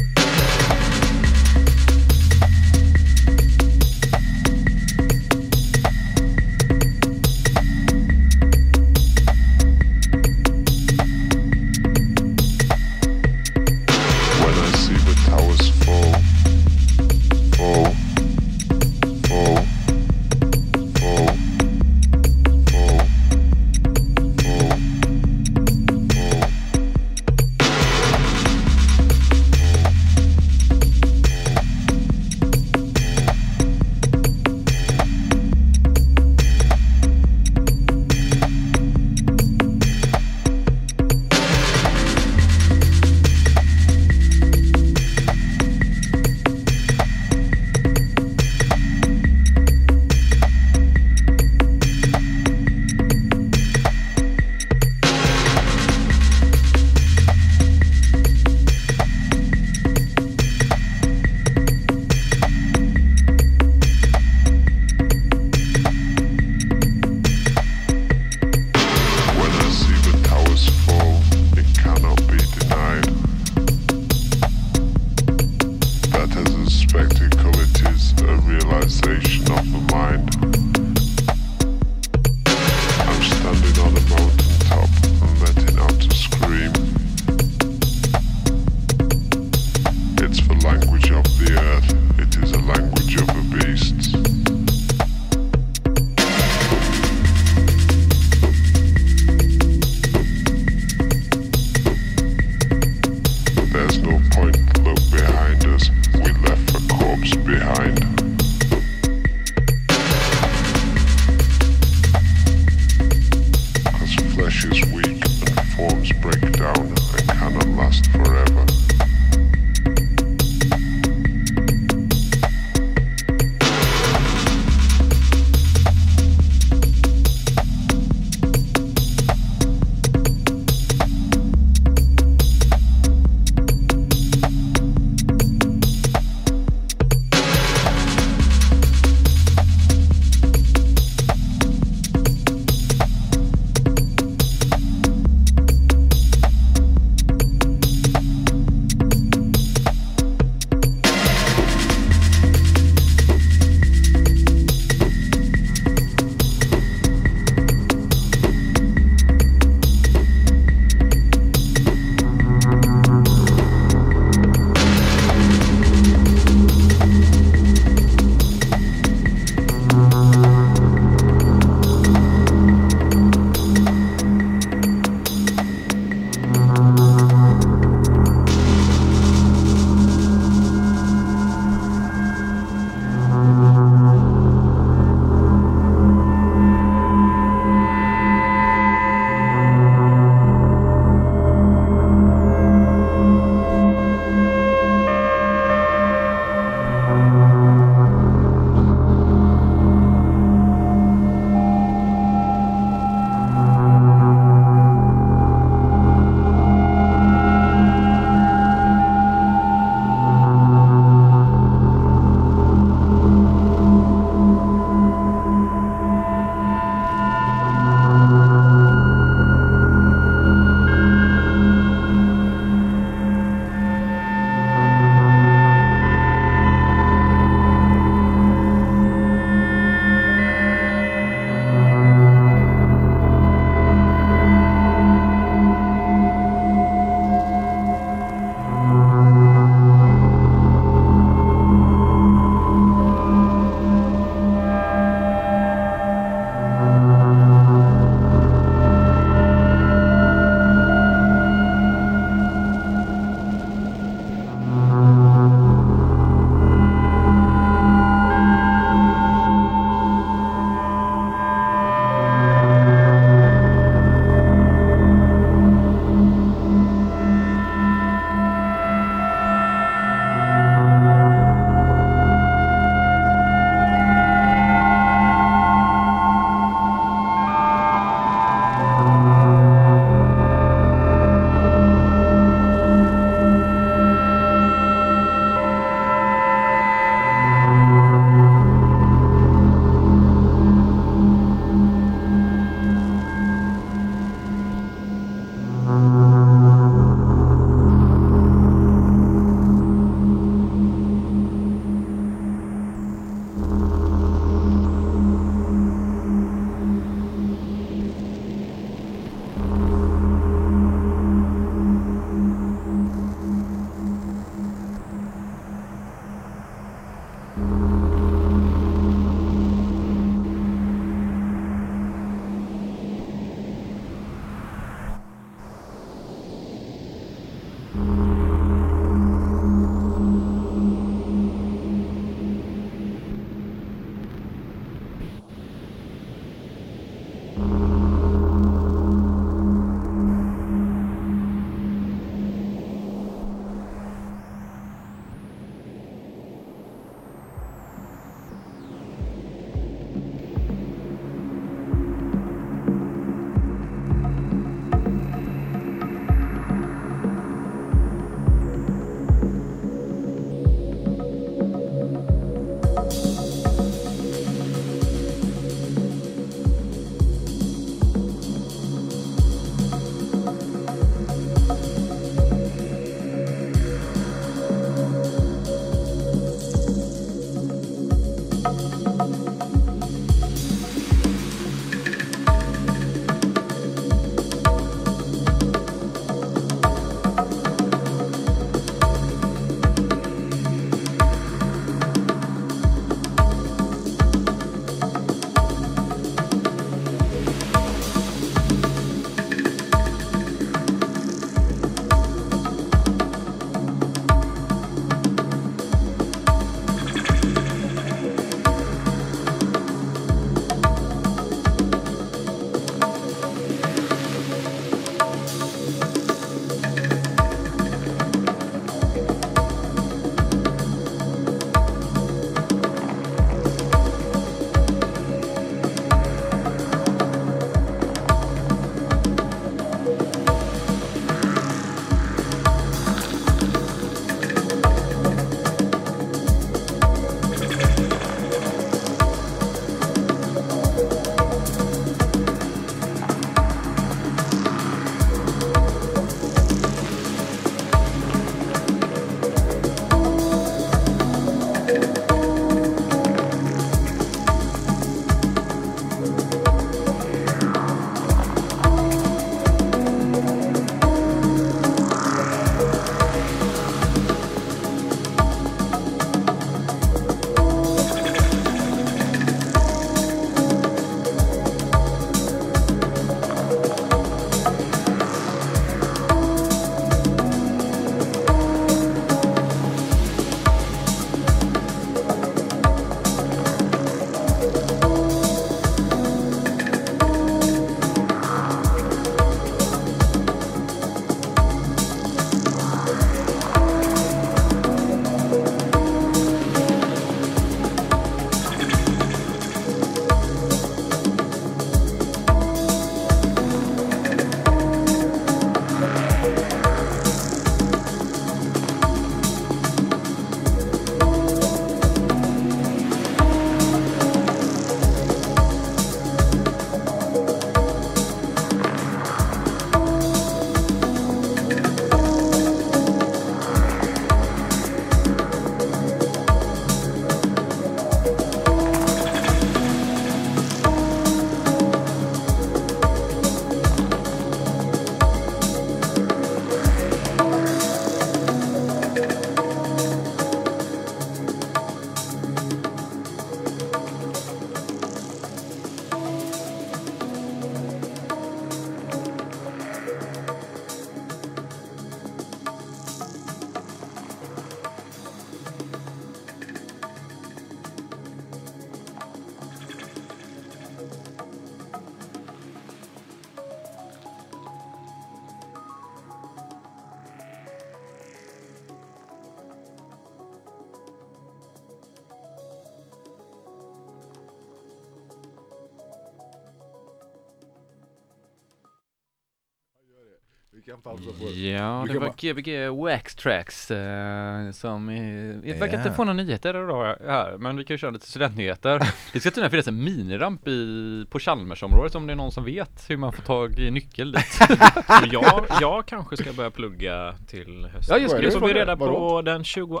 pausa på Ja, det var bara- Gbg Wax Tracks eh, som, eh, vi verkar inte få några nyheter idag här, men vi kan ju köra lite studentnyheter. Det ska tydligen finnas en miniramp i, på Chalmersområdet om det är någon som vet hur man får tag i nyckel dit. Jag, jag kanske ska börja plugga till hösten. Ja, just det. får vi reda på Vadå? den 22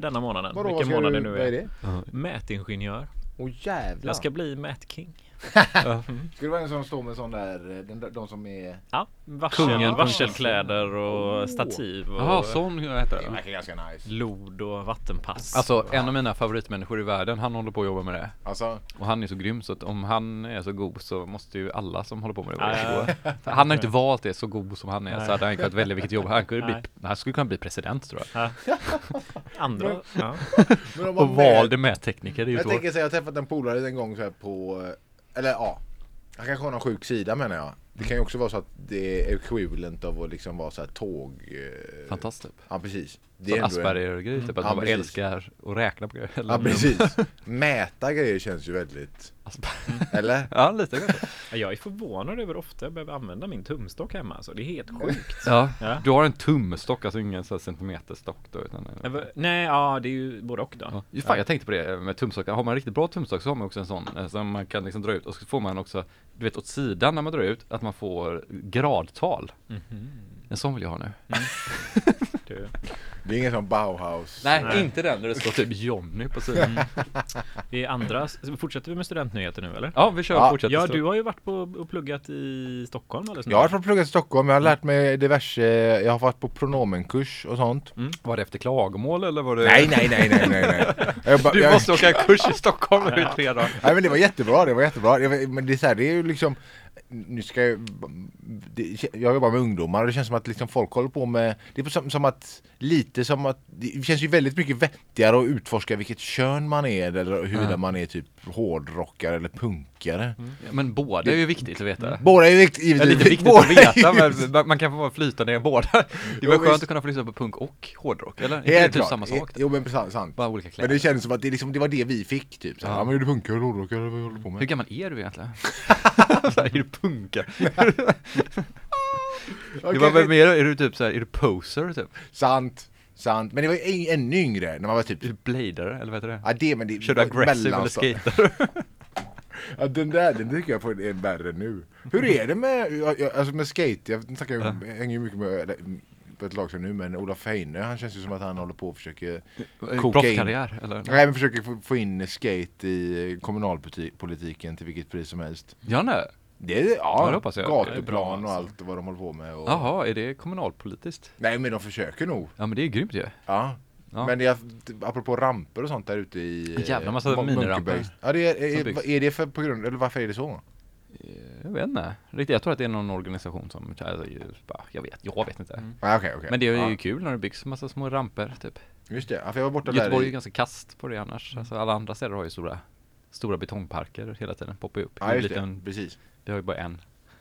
denna månaden. Vadå, vad Vilken månad det nu är är. det? Mätingenjör. Åh jävlar. Jag ska bli Matt King. Ja. Det vara en som står med sån där, den, där- de som är... Ja, varsel, Kungen varselkläder och stativ och Jaha, sån heter Det det. verkar ganska nice. lod och vattenpass. Alltså en av mina favoritmänniskor i världen, han håller på att jobba med det. Alltså, Och han är så grym så att om han är så god så måste ju alla som håller på med det vara jättegoda. Han har inte valt det så god som han är Nej. så hade han kunnat välja vilket jobb. Han, kunde bli, Nej. han skulle kunna bli president tror jag. Ja. Andra, ja. men de var Och valde med tekniker, det är ju Jag tänker säga, jag har träffat en polare en gång så här på, eh, eller ja, han kanske har någon sjuk sida menar jag. Det kan ju också vara så att det är equivalent av att liksom vara så här tåg... eh, Fantastiskt. typ. Ja precis. Det Som en- Asperger-grej typ, att Ja, man bara precis. älskar att räkna på grejer. Eller Ja om- precis. Mäta grejer känns ju väldigt, Asperger. eller? Ja, lite kanske. Jag är förvånad över hur ofta jag behöver använda min tumstock hemma. Alltså. Det är helt sjukt. Ja, Ja. du har en tumstock, alltså ingen så här centimeterstock då utan Nej, ja det är ju både och då. Ja, ju fan jag tänkte på det med tumstockar, har man riktigt bra tumstock så har man också en sån eh, som man kan liksom dra ut och så får man också, du vet åt sidan när man drar ut, att man får gradtal. Mhm. En sån vill jag ha nu. Du. Det är ingen sån Bauhaus. Nej, Nej. inte den där det står typ Johnny på sidan. I andra, fortsätter vi med studentnyheter nu eller? Ja, vi kör Ja. fortsätter. Ja, du har ju varit på och pluggat i Stockholm alldeles Jag har fått plugga i Stockholm, jag har lärt mig diverse, jag har varit på pronomenkurs och sånt. Var det efter klagomål eller var det? Nej nej nej nej nej nej. Jag, bara- Du jag, måste åka en kurs i Stockholm nu i tre dagar. Nej men det var jättebra, det var jättebra. Det var, men det är så här, det är ju liksom nu ska jag, det, jag jobbar med ungdomar och det känns som att liksom folk håller på med Det är som, som att Lite som att Det känns ju väldigt mycket vettigare att utforska vilket kön man är eller huruvida Ja. man är typ hårdrockare eller punkare Ja, Men båda är ju viktigt att veta. Båda är vikt, Det är lite givetvis- viktigt båda att är veta men man- kan få vara flytande i båda. Det Jo, var skönt visst. att kunna få lyssna på punk och hårdrock, eller? Är det Helt typ klart. samma sak? Jo men precis, sant Bara olika Men kläder. det känns som att det, liksom, det var det vi fick typ såhär, Ja. ja. men är du punkare eller hårdrockare eller vad håller du på med? Hur gammal är du egentligen? så här, är du punkare? Det var väl mer, är du typ såhär, är du poser typ? Sant, sant, men det var ju ännu yngre när man var typ blader eller vad heter det? Ja det men det Kör du aggressive eller skater? Ja den där, den tycker jag på är värre nu. Hur är det med, alltså med skate, jag snackar jag hänger ju mycket med, eller, på ett lag sedan nu, men Olof Heine, han känns ju som att han håller på och försöker Koka in. Proffskarriär eller? Nej men försöker få, få in skate i kommunalpolitiken till vilket pris som helst. Ja nej. Det är, Ja, ja, det hoppas jag. Det är gatuplan och alltså. allt vad de håller på med. Och, Jaha, är det kommunalpolitiskt? Nej men de försöker nog. Ja men det är grymt ju. Ja. Ja. Men jag, apropå ramper och sånt där ute i En jävla massa miniramper. Ja det är, är, är det för, på grund, eller varför är det så? Jag vet inte. Riktigt, jag tror att det är någon organisation som, alltså, jag vet, jag vet inte. Mm. Ah, okej, okej. Men det är ju ja, kul när det byggs massa små ramper typ. Just det, ja, för jag var borta Göteborg är där ju i, ganska kast på det annars. Alltså alla andra städer har ju stora Stora betongparker hela tiden, poppar ju upp. Ja Det är just liten- det, precis. Vi har ju bara en,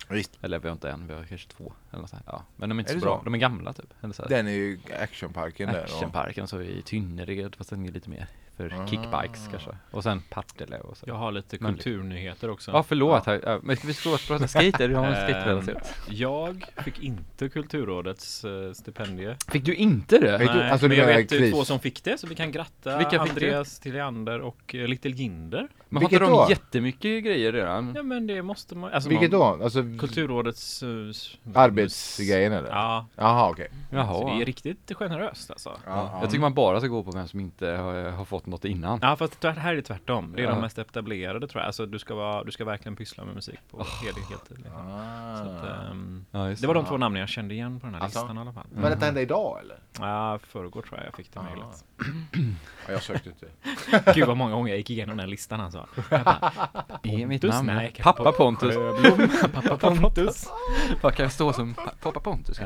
Visst. eller vi har inte en, vi har kanske två eller något sånt. Ja, men de är inte Är så bra, så? de är gamla typ. Eller så här. Den är ju actionparken där. och- Actionparken så i Tynnered, fast den är lite mer för Ah. kickbikes kanske. Och sen Partille och så. Jag har lite kulturnyheter också. Ja förlåt, här, ja, men ska vi stå och prata skate? Det har. Ehm, Jag fick inte Kulturrådets eh, stipendie. Fick du inte det? Nej, alltså, men det jag vet kris. två som fick det, så vi kan gratta Vilka Andreas Tilliander och uh, Little Ginder. Men har inte Vilket de då? jättemycket grejer redan? Ja men det måste man, alltså Vilket man, då? Alltså Kulturrådets uh, arbetsgrejen eller? Ja, Jaha okej. så det är Jaha. riktigt generöst alltså. Ja. jag tycker man bara ska gå på vem som inte har, har fått något innan. Ja fast tvärt, här är det tvärtom. Det är Ja. de mest etablerade tror jag. Alltså du ska, vara, du ska verkligen pyssla med musik på helig heltid. Liksom. Ah. Så att, ehm, Ja, det var de Ja. två namnen jag kände igen på den här Alltså? listan i alla fall. Men detta hände idag eller? Ja, förrgår tror jag jag fick det Ah. mejlet. Ja, jag sökte inte. Gud vad många gånger jag gick igenom den listan alltså. Jag bara, är mitt Pontus? namn? Nej, Pappa Pontus. Pappa Pontus. Vad kan jag stå som pa- pappa Pontus?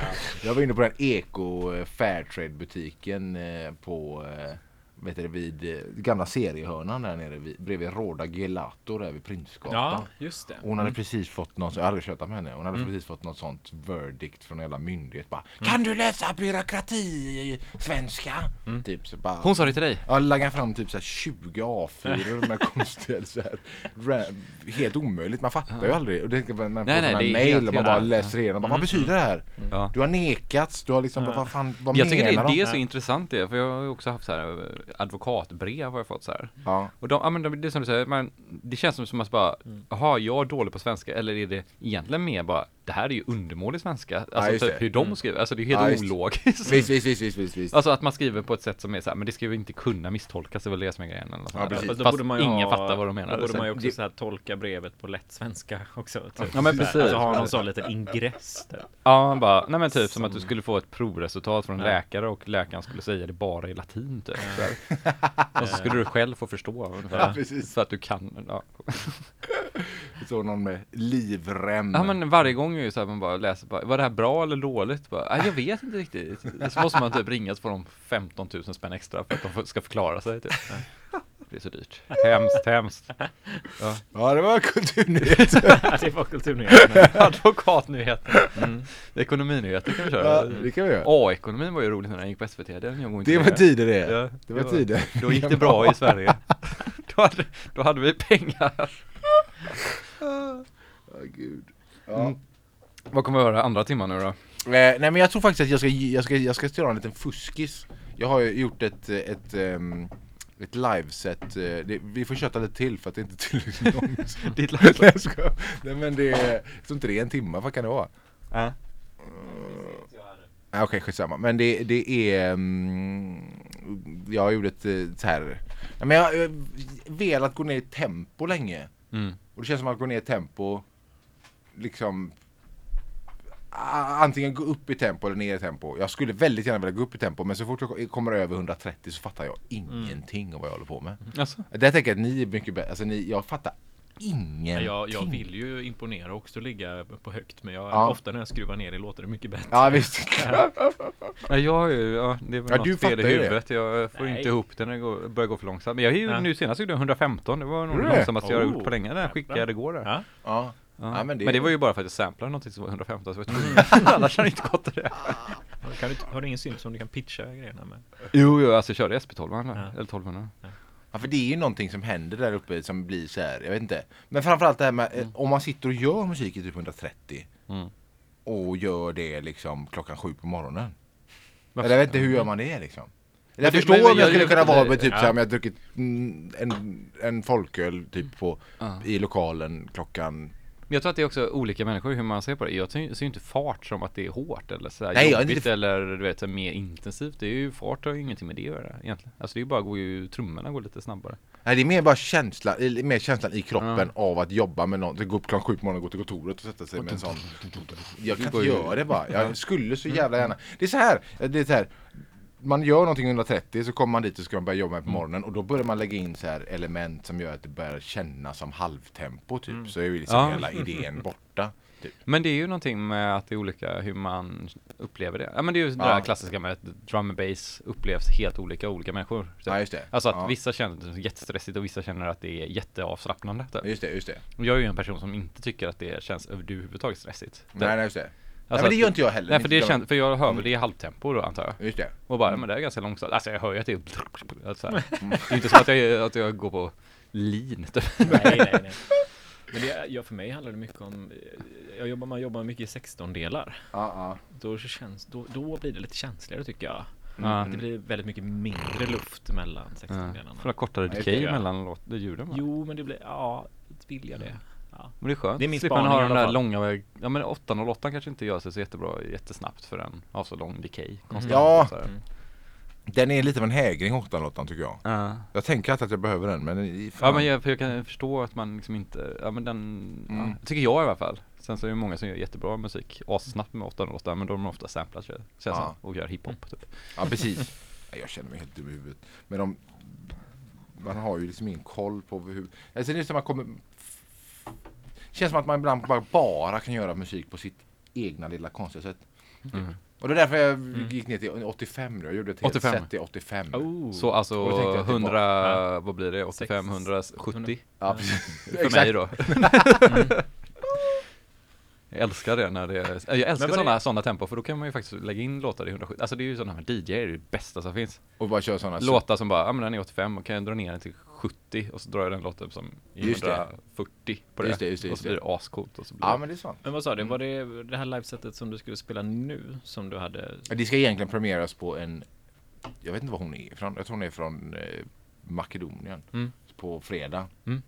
Jag var inne på den eko eh, Fairtrade butiken eh, på eh, vet du, det, vid eh, gamla seriehörnan där nere vid, bredvid Råda Gelato där vid Prinsgatan. Ja, just det. Hon hade precis fått något, jag aldrig tjötat med henne, hon hade Mm. precis fått något sånt verdict från jävla myndighet bara Kan du läsa byråkrati i svenska? Mm. Typ så bara Hon sa det till dig? Ja, lagga fram typ så här 20 A4 med konstiga så här, Helt omöjligt, man fattar ju aldrig. Och det, man Nej, nej, det är mail och man bara läser igenom. Bara, Vad betyder det här? Ja. Du har nekats, du har liksom, vad fan, vad Jag tycker det menar är det så intressant det, för jag har också haft så här eh, advokatbrev har jag fått så här. Ja. Och de, ja men de- det är som du säger, man, det känns som som att bara, jaha, jag är dålig på svenska, eller är det egentligen mer bara, det här är ju undermålig svenska. Alltså just typ hur de skriver, alltså det är ju helt Ja, ologiskt. Visst, visst, visst, visst, visst, visst. Alltså att man skriver på ett sätt som är så här, men det ska ju inte kunna misstolkas, det är väl det som är grejen. Eller något Ja, precis. Fast då Fast borde man ju ingen ha, fattar vad de menar. Då borde man ju också det- så här, tolka brevet på lätt svenska också. Typ. Ja, men precis. Alltså ha någon sån liten ingress. Typ. Ja, bara, nej men typ som att du skulle få ett provresultat från en läkare och läkaren skulle säga det bara i latin typ. Och så skulle du själv få förstå. Ja, precis. Så att du kan, ja. Så någon med livrem. Ja men varje gång är ju så här, man bara läser bara, var det här bra eller dåligt? Bara, "Nej, jag vet inte riktigt. Så måste man typ ringa så får de 15 000 spänn extra för att de ska förklara sig typ. Det är så dyrt. Hemskt, hemskt. Ja, det var kulturnyhet. det var kulturnyheterna. Advokatnyheter. Mm. Ekonominyheter kan vi köra. ja, det kan vi göra. A-ekonomin var ju roligt när den gick på SVT. Den Det var tider det. Ja, Det var tider. Då gick det bra i Sverige. Då hade, då hade vi pengar. Ja, gud. Ja. Mm. Vad kommer vi höra andra timmar nu då? Eh, nej men jag tror faktiskt att jag ska, jag ska, jag ska göra en liten fuskis. Jag har ju gjort ett, ett, ehm, ett liveset. eh, Det, vi får köta lite till för att det inte är tillräckligt långt. Ditt Nej, jag skojar. Nej men det är, jag tror inte det är en timme, vad kan det vara? Ja. Ah, Okej, skitsamma. Men det, det är... mm, jag gjorde ett eh, så här... Men jag har eh, velat gå ner i tempo länge. Mm. Och det känns som att gå ner i tempo liksom antingen gå upp i tempo eller ner i tempo. Jag skulle väldigt gärna vilja gå upp i tempo men så fort jag kommer över 130 så fattar jag ingenting av vad jag håller på med. Alltså, Där tänker jag att ni är mycket bättre. Alltså ni, jag fattar ingenting. Jag, jag vill ju imponera och också ligga på högt men jag, Ja. ofta när jag skruvar ner det låter det mycket bättre. Ja visst. nej, jag har ju, ja, det är väl Ja, något du fel fattar i det. huvudet. Jag får Nej. inte ihop det när det går, börjar gå för långsamt. Men jag är ju Ja. nu senast gjorde jag 115. Det var nog det långsammaste jag har gjort Oh, på länge. Den skickade jag igår där. Ja. Ja. Ja. Ja, men det- men, det... var ju bara för att jag samplade någonting som var 115 så tvungen. Annars hade jag inte gått det. Kan du, inte- har du ingen synt som du kan pitcha grejerna med? Jo, jo, alltså jag körde SP12 Ja. eller 1200. Ja för det är ju någonting som händer där uppe som blir så här, jag vet inte. Men framförallt det här med eh, om man sitter och gör musik i typ 130 Mm. och gör det liksom klockan sju på morgonen. Varför? Eller jag vet inte, hur gör man det liksom? Men Jag det- förstår men- men om jag jag- skulle kunna vara med typ Ja. så här om jag druckit mm, en, en folköl typ på Ja. i lokalen klockan Men jag tror att det är också olika människor hur man ser på det. Jag ser ju inte fart som att det är hårt eller så här Nej, jobbigt inte- eller du vet mer intensivt. Det är ju fart har ju ingenting med det att göra egentligen. Alltså det är ju bara att gå ju, trummorna går lite snabbare. Nej det är mer bara känsla, eller mer känslan i kroppen av att jobba med något. Gå upp klockan sju på morgonen och gå till kontoret och sätta sig med en sån. Jag kan inte går göra det bara. Jag skulle så jävla gärna. Det är så här. Det är så här. Man gör någonting 130 så kommer man dit och ska man börja jobba med på morgonen och då börjar man lägga in så här element som gör att det börjar kännas som halvtempo typ. Så är ju liksom Ja. hela idén borta. Typ. Men det är ju någonting med att det är olika hur man upplever det. Ja men det är ju det Ja. där klassiska med att drum and bass upplevs helt olika olika människor. Så- Ja just det. Alltså att ja. vissa känner det som jättestressigt och vissa känner att det är jätteavslappnande. Typ. Just det, just det. Jag är ju en person som inte tycker att det känns överhuvudtaget stressigt. Nej, nej just det. Alltså nej, men det att- gör inte jag heller. Nej för det känns, för jag hör väl det är halvtempo då antar jag. Just det. Och bara, men det är ganska långsamt. Alltså jag hör ju att det är... Alltså, här. Det är inte så att jag, att jag går på lean typ. Nej, nej, nej. Men det, ja, för mig handlar det mycket om, jag jobbar, man jobbar mycket i 16-delar. Ja, ja. Då, så känns, då, då blir det lite känsligare tycker jag. Ja. Det blir väldigt mycket mindre luft mellan Ja. 16-delarna. Får ha kortare decay mellan låt, det ljuden va? Jo, men det blir, ja, vill jag det? Ja. Men det är skönt. Det är min Slipper man ha den där långa väg. Ja men 808 kanske inte gör sig så jättebra jättesnabbt för den har så lång decay. konstant. Ja. Mm. Den är lite av en hägring 808 tycker jag. Ja. Jag tänker alltid att jag behöver den men i- fan. Ja men jag, för jag kan förstå att man liksom inte, ja men den, Mm. ja, tycker jag i alla fall. Sen så är det många som gör jättebra musik, assnabbt med 808 men då är de ofta samplad känns det Ja. som, och gör hiphop typ. Ja precis. Nej, jag känner mig helt dum i huvudet. Men de, man har ju liksom ingen koll på hur... Alltså det är som man kommer... känns som att man ibland bara, bara kan göra musik på sitt egna lilla konstiga sätt. Mm. Och det är därför jag gick ner till 85 nu. Jag gjorde ett helt 85. set till 85. Oh. Så alltså Och då tänkte jag att det var- 100, Ja. vad blir det? 85, Sex- 170? Ja, precis. För mig då. Jag älskar det när det är, jag älskar vad det- sådana, sådana tempo för då kan man ju faktiskt lägga in låtar i 170, alltså det är ju sådana här DJ är det bästa som finns. Och bara köra sådana. Låtar som bara, ja men den är 85 och kan jag dra ner den till 70 och så drar jag den låten som i Just det. 140 på det. Just det, just det, och just så blir det. ascoolt och så blir Ja det men det är sant. Men vad sa du, var det det här livesetet som du skulle spela nu som du hade? Det ska egentligen premieras på en Jag vet inte var hon är ifrån. Jag tror hon är från eh, Makedonien. Mm. På fredag. Mm.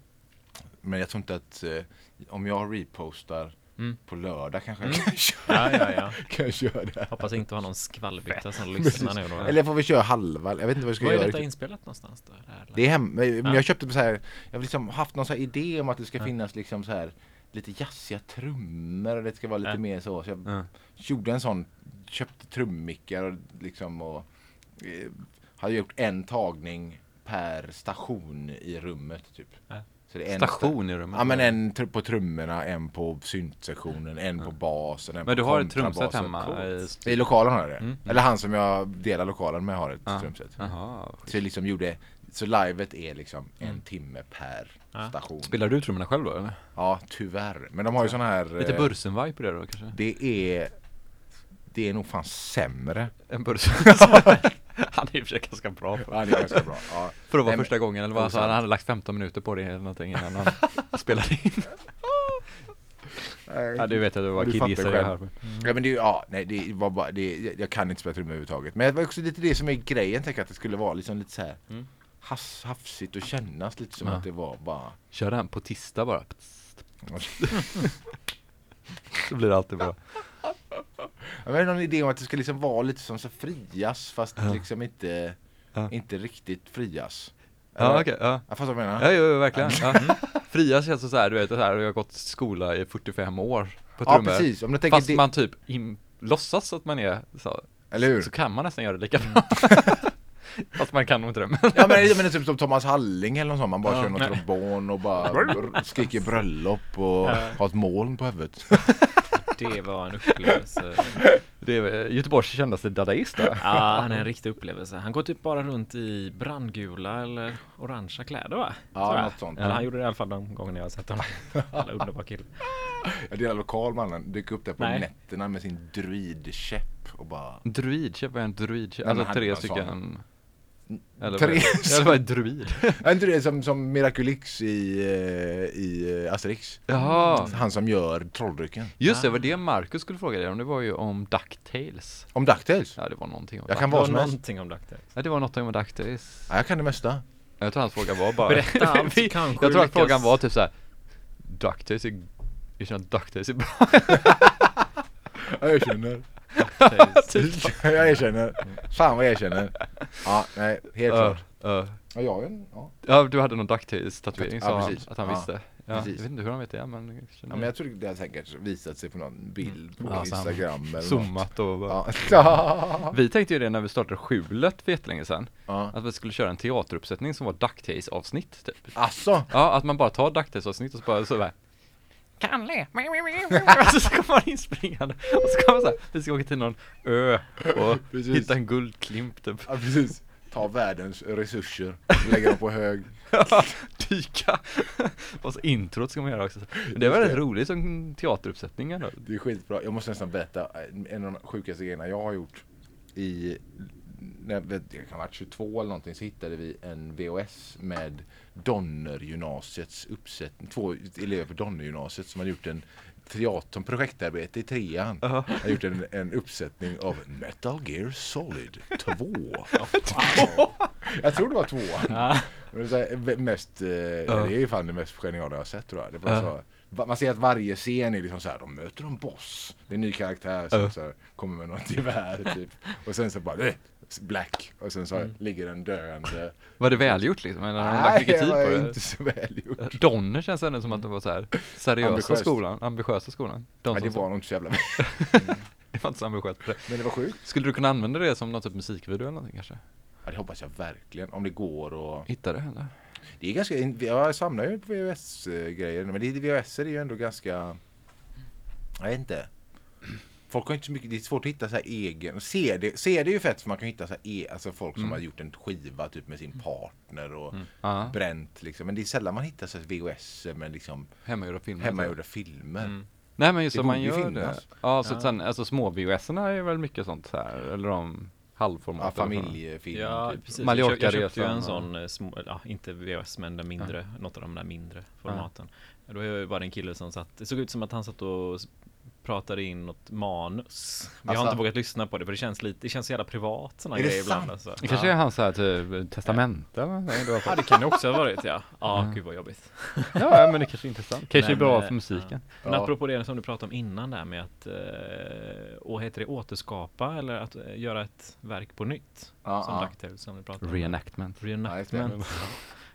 Men jag tror inte att eh, om jag repostar Mm. på lördag kanske jag kan, köra, Ja, ja, ja. kan jag köra det. Hoppas inte ha någon skvallbytta som lyssnar nu då. Eller får vi köra halva? Jag vet inte vad vi ska Var är göra. detta inspelat någonstans då? Det här Det är hem, men Ja. jag köpte så här, jag har liksom haft någon så idé om att det ska finnas liksom så här lite jazziga trummor och det ska vara lite mer så. så jag Ja. gjorde en sån, köpte trummickar och liksom och eh, hade gjort en tagning per station i rummet typ. Så det är en Station i rummet. Ja men en tr- på trummorna, en på syntsektionen, en på basen, en Men du på har ett trumset hemma? I, Coolt. I lokalen har jag det. Mm. Eller han som jag delar lokalen med har ett Ja. trumset. Jaha. Så jag liksom gjorde, så livet är liksom en Mm. timme per Ja. station. Spelar du trummorna själv då eller? Ja, tyvärr. Men de har ju sån här... Lite eh, Bursen-vibe på det då kanske? Det är... Det är nog fan sämre. En Bursen? Han är i och för sig ganska bra på det. Ja, det är ganska bra. Ja. För att vara första gången eller vad han Osant. han hade lagt 15 minuter på det eller någonting innan han spelade in. Ja du vet att det var killgissar jag själv. här. Ja men det, är ju- ja, nej det var bara, det, jag kan inte spela trummor överhuvudtaget. Men det var också lite det som är grejen, tänker jag att det skulle vara liksom lite så här Mm. has, hafsigt och kännas lite som Ja. att det var bara... Kör den på tisdag bara. Så blir det alltid bra. Jag vet någon idé om att det ska liksom vara lite som så frias fast Ja. liksom inte, Ja. inte riktigt frias. Ja okej, ja. Jag fattar vad jag menar. Ja, jo, jo, verkligen. Ja. Fria känns så här, du vet, så här, jag har gått skola i 45 år på Ja trummor. precis, om du tänker Fast det, man typ im- låtsas att man är så, eller hur? så kan man nästan göra det lika bra. Fast man kan nog inte det. Men Ja men det är typ som Thomas Halling eller något sånt, man bara Ja. kör någon trombon och bara skriker bröllop och har ett moln på huvudet. Det var en upplevelse. det är Göteborgs kändaste dadaist då. Ja, han är en riktig upplevelse. Han går typ bara runt i brandgula eller orangea kläder va? Ja, något sånt. Eller han gjorde det i alla fall de gångerna jag har sett honom. Jävla underbar kille. Jag delar lokal honom, dök upp där på Nej. nätterna med sin druidkäpp och bara Druid, köp en druid, men alltså tre stycken. Eller Tre vad- Eller vad är druid? Är inte det som, som Miraculix i, eh, i eh, Asterix? Jaha. Han som gör trolldrycken. Just det, var det Marcus skulle fråga dig om, det var ju om Ducktails. Om Ducktails? Ja det var någonting om Jag kan Det Duck- var vad som någonting om DuckTales. Ja det var något om Ducktails. Ja, jag kan det mesta. Jag tror hans fråga var bara Berätta allt Vi- kanske Jag tror att frågan var typ såhär Ducktails är Jag känner att Ducktails är bra Jag erkänner. typ. jag erkänner. Fan vad jag erkänner. Ja, nej, helt Ja, klart. ja. Ja, jag ja. Ja du hade någon Ducktails tatuering Ja, sa han att han Ja, visste Ja, precis. jag vet inte hur han vet det men, ja, men jag tror det har säkert visat sig på någon bild på Ja, så han Instagram eller något. Zoomat och bara. Ja. Vi tänkte ju det när vi startade Skjulet för jättelänge sedan ja. Att vi skulle köra en teateruppsättning som var Ducktails avsnitt typ Asså? Ja, att man bara tar Ducktails avsnitt och så bara sådär Kalle! Och så kommer man inspringande och så kommer man såhär, vi ska åka till någon ö och Precis. hitta en guldklimp typ Ja, precis. Ta världens resurser, lägga dem på hög. Dyka! Och så introt ska man göra också Det var rätt roligt som teateruppsättning ändå Det är skitbra. Jag måste nästan berätta en av de sjukaste grejerna jag har gjort i när jag kan ha varit 22 eller någonting så hittade vi en VHS med Donnergymnasiets uppsättning. Två elever på Donnergymnasiet som hade gjort en teater, projektarbete i trean. Ja. Har gjort en, en uppsättning av Metal Gear Solid 2. jag tror det var tvåan. Men det så här, mest, eh, Det är ju fan det mest geniala jag har sett tror jag. Det var Ja. så, va- man ser att varje scen är liksom så här, de möter en boss. Det är en ny karaktär som Ja. så här, kommer med något gevär typ. Och sen så bara, eh, black. Och sen så Mm. ligger en döende. Var det välgjort liksom? Eller har de lagt mycket det tid på det? inte så välgjort. Donner känns ändå som att det var så här seriösa Ambitiöst. skolan, ambitiösa skolan De Nej, det var nog inte så jävla det var inte så ambitiöst för det. Men det var sjukt. Skulle du kunna använda det som någon typ musikvideo eller någonting kanske? Ja, det hoppas jag verkligen. Om det går och... Hitta det eller? Det är ganska, jag samlar ju på VHS-grejer. Men det, VHS är ju ändå ganska... Jag vet inte. Folk har inte så mycket, det är svårt att hitta så här egen. CD, CD är ju fett för man kan hitta så här, e, alltså folk som har gjort en skiva typ med sin partner och Ja. bränt liksom. Men det är sällan man hittar så här VHS med liksom Hemmagjorda filmer. hemmagjorda filmer. Nej men just Det som man gör finnas. det. Ja, så sen, alltså små VHS är väl mycket sånt här, eller de Ja, halvformat. familjefilm Ja, typ. precis. Mallorca-resan jag, köpte, ju en sån, eh, små, ja, inte VHS men den mindre, något av de där mindre formaten. Då var det en kille som satt, det såg ut som att han satt och pratade in något manus. Men jag har Alltså- inte vågat lyssna på det för det känns lite, det känns så jävla privat sådana det grejer ibland sant? alltså. Det kanske ja. är hans så här typ testamente eller du har Ja det kan det också ha varit ja. Ja, gud vad jobbigt. Ja, men det kanske är intressant. Kanske är Men, bra eh, för musiken. Men Ja. apropå det som du pratade om innan där med att, eh, och heter det återskapa eller att eh, göra ett verk på nytt? Ja, som ja. DuckTales som du pratade om. Reenactment. Reenactment.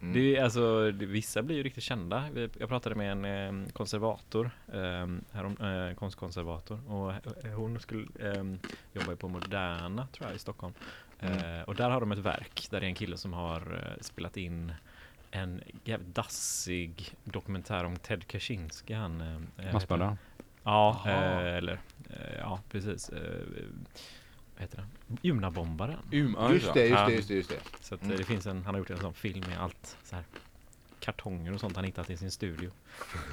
Mm. Det är alltså, det, vissa blir ju riktigt kända. Jag pratade med en eh, konservator, eh, härom, eh, konstkonservator och eh, hon skulle eh, jobba ju på Moderna tror jag i Stockholm. Eh, och där har de ett verk där det är en kille som har spelat in en jävligt dassig dokumentär om Ted Kaczynski. Han, Massmördaren. Ja, eller ja precis. Vad heter den? Junabombaren. Just det, just det, just det, just det. Så att eh, Mm. det finns en, han har gjort en sån film med allt så här kartonger och sånt han hittat i sin studio.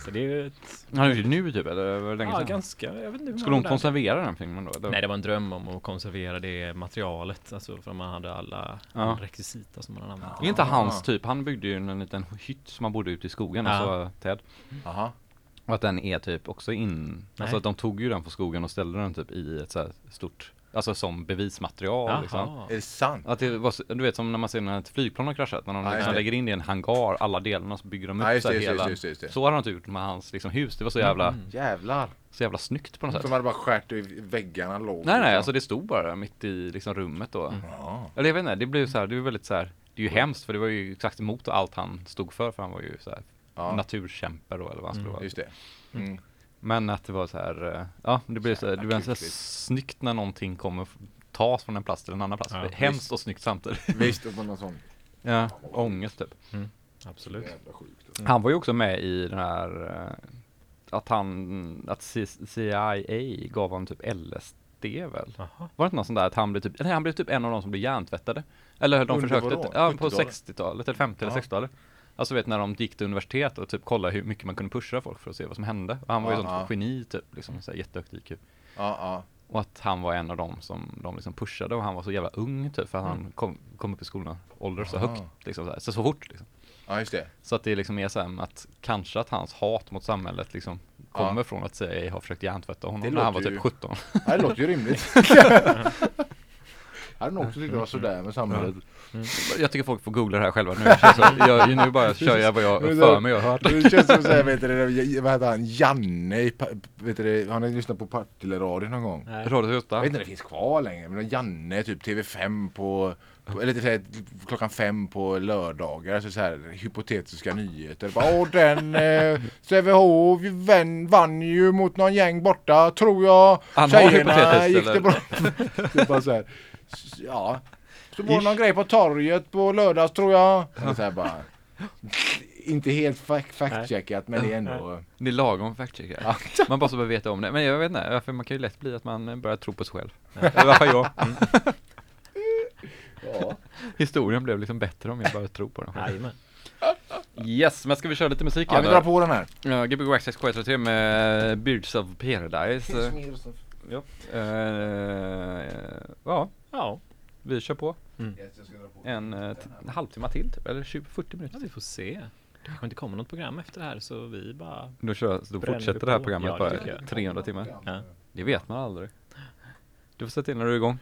Så det är ju ett, Han det nu typ, eller var det länge ja, sedan? ganska, jag vet inte hur Skulle många hon konservera den filmen då? eller? Nej det var en dröm om att konservera det materialet, alltså för man hade alla Ja. rekvisita som man hade använt. Är inte hans typ, han byggde ju en liten hytt som han bodde ute i skogen, Ja. alltså Ted. Jaha. Och att den är typ också in, Nej. alltså att de tog ju den från skogen och ställde den typ i ett så här stort, alltså som bevismaterial liksom. Är det sant? Att det var, så- du vet som när man ser när ett flygplan har kraschat, när de Ja, just liksom det. lägger in det i en hangar, alla delarna, så bygger de upp Ja, just så det, här just det, hela. just det, just det. Så har de inte gjort med hans liksom, hus, det var så jävla, Mm. Jävlar. så jävla snyggt på något sätt. Som hade bara skärt i väggarna låg. Nej nej, liksom. alltså det stod bara där mitt i liksom rummet då. Ja. Eller jag vet inte, det blev så här, det var väldigt så här, det är ju hemskt för det var ju exakt emot allt han stod för, för han var ju så här Ja, naturkämpe då eller vad han skulle vara. just det. Mm. Men att det var så här, eh, ja det blir så här, det blir så här snyggt när någonting kommer tas från en plats till en annan plats. Ja, det är hemskt och snyggt samtidigt. Visst, och någon sån. ja, ångest typ. Absolut. Jävla sjukt. Han var ju också med i den här, eh, att han, att CIA gav honom typ LSD väl? Jaha. Var det inte något sånt där att han blev typ, nej han blev typ en av de som blev hjärntvättade? Eller de Under försökte, ja på 70-talet? 60-talet, eller 50 eller Ja. 60-talet. Alltså vet när de gick till universitet och typ kollade hur mycket man kunde pusha folk för att se vad som hände. Och han var ju Ja, sånt geni typ, liksom så här jättehögt IQ. Och att han var en av dem som de liksom pushade och han var så jävla ung typ för att han kom, kom upp i skolan ålder så högt liksom så, här, så, så fort liksom. Ja, just det. Så att det liksom är så här med att kanske att hans hat mot samhället liksom kommer Ja. från att CIA har försökt hjärntvätta Det honom när han var typ ju- 17. Ja, det låter ju rimligt. Jag hade nog också tyckt det var sådär med samhället. Jag tycker folk får googla det här själva nu. Så jag, nu bara kör jag vad jag för mig och hört. Det känns som såhär, vet du, vad heter han, Janne i, vet du, han har lyssnat på Partille-radion någon gång. Radio Jag 8. vet inte om det finns kvar längre, men Janne typ TV5 på, på eller här, klockan fem på lördagar, alltså så här hypotetiska nyheter. Bara, Åh den eh, Sävehof vann ju mot någon gäng borta, tror jag. Han har hypotetiskt, gick det bra. är bara så här, ja. Så var det någon grej på torget på lördags tror jag. Så här bara. Inte helt fact- fact-checkat men det är ändå. Det är lagom fact-checkar. Man bara så behöver veta om det. Men jag vet inte, för man kan ju lätt bli att man börjar tro på sig själv. Eller fall jag. Ja. Historien blev liksom bättre om jag bara tror på den själv. Jajamän. Yes, men ska vi köra lite musik ja, vi drar på den här. Ja, Gbg Waxxax K133 med Birds of Paradise. Ja. Eh, ja, Ja. vi kör på. En eh, en halvtimme till typ, eller 20-40 ja, minuter. vi får se. Det kanske inte kommer något program efter det här så vi bara Då, kör, då fortsätter det här på? programmet Ja, det bara tycker jag. 300 timmar. Ja. Det vet man aldrig. Du får sätta in när du är igång.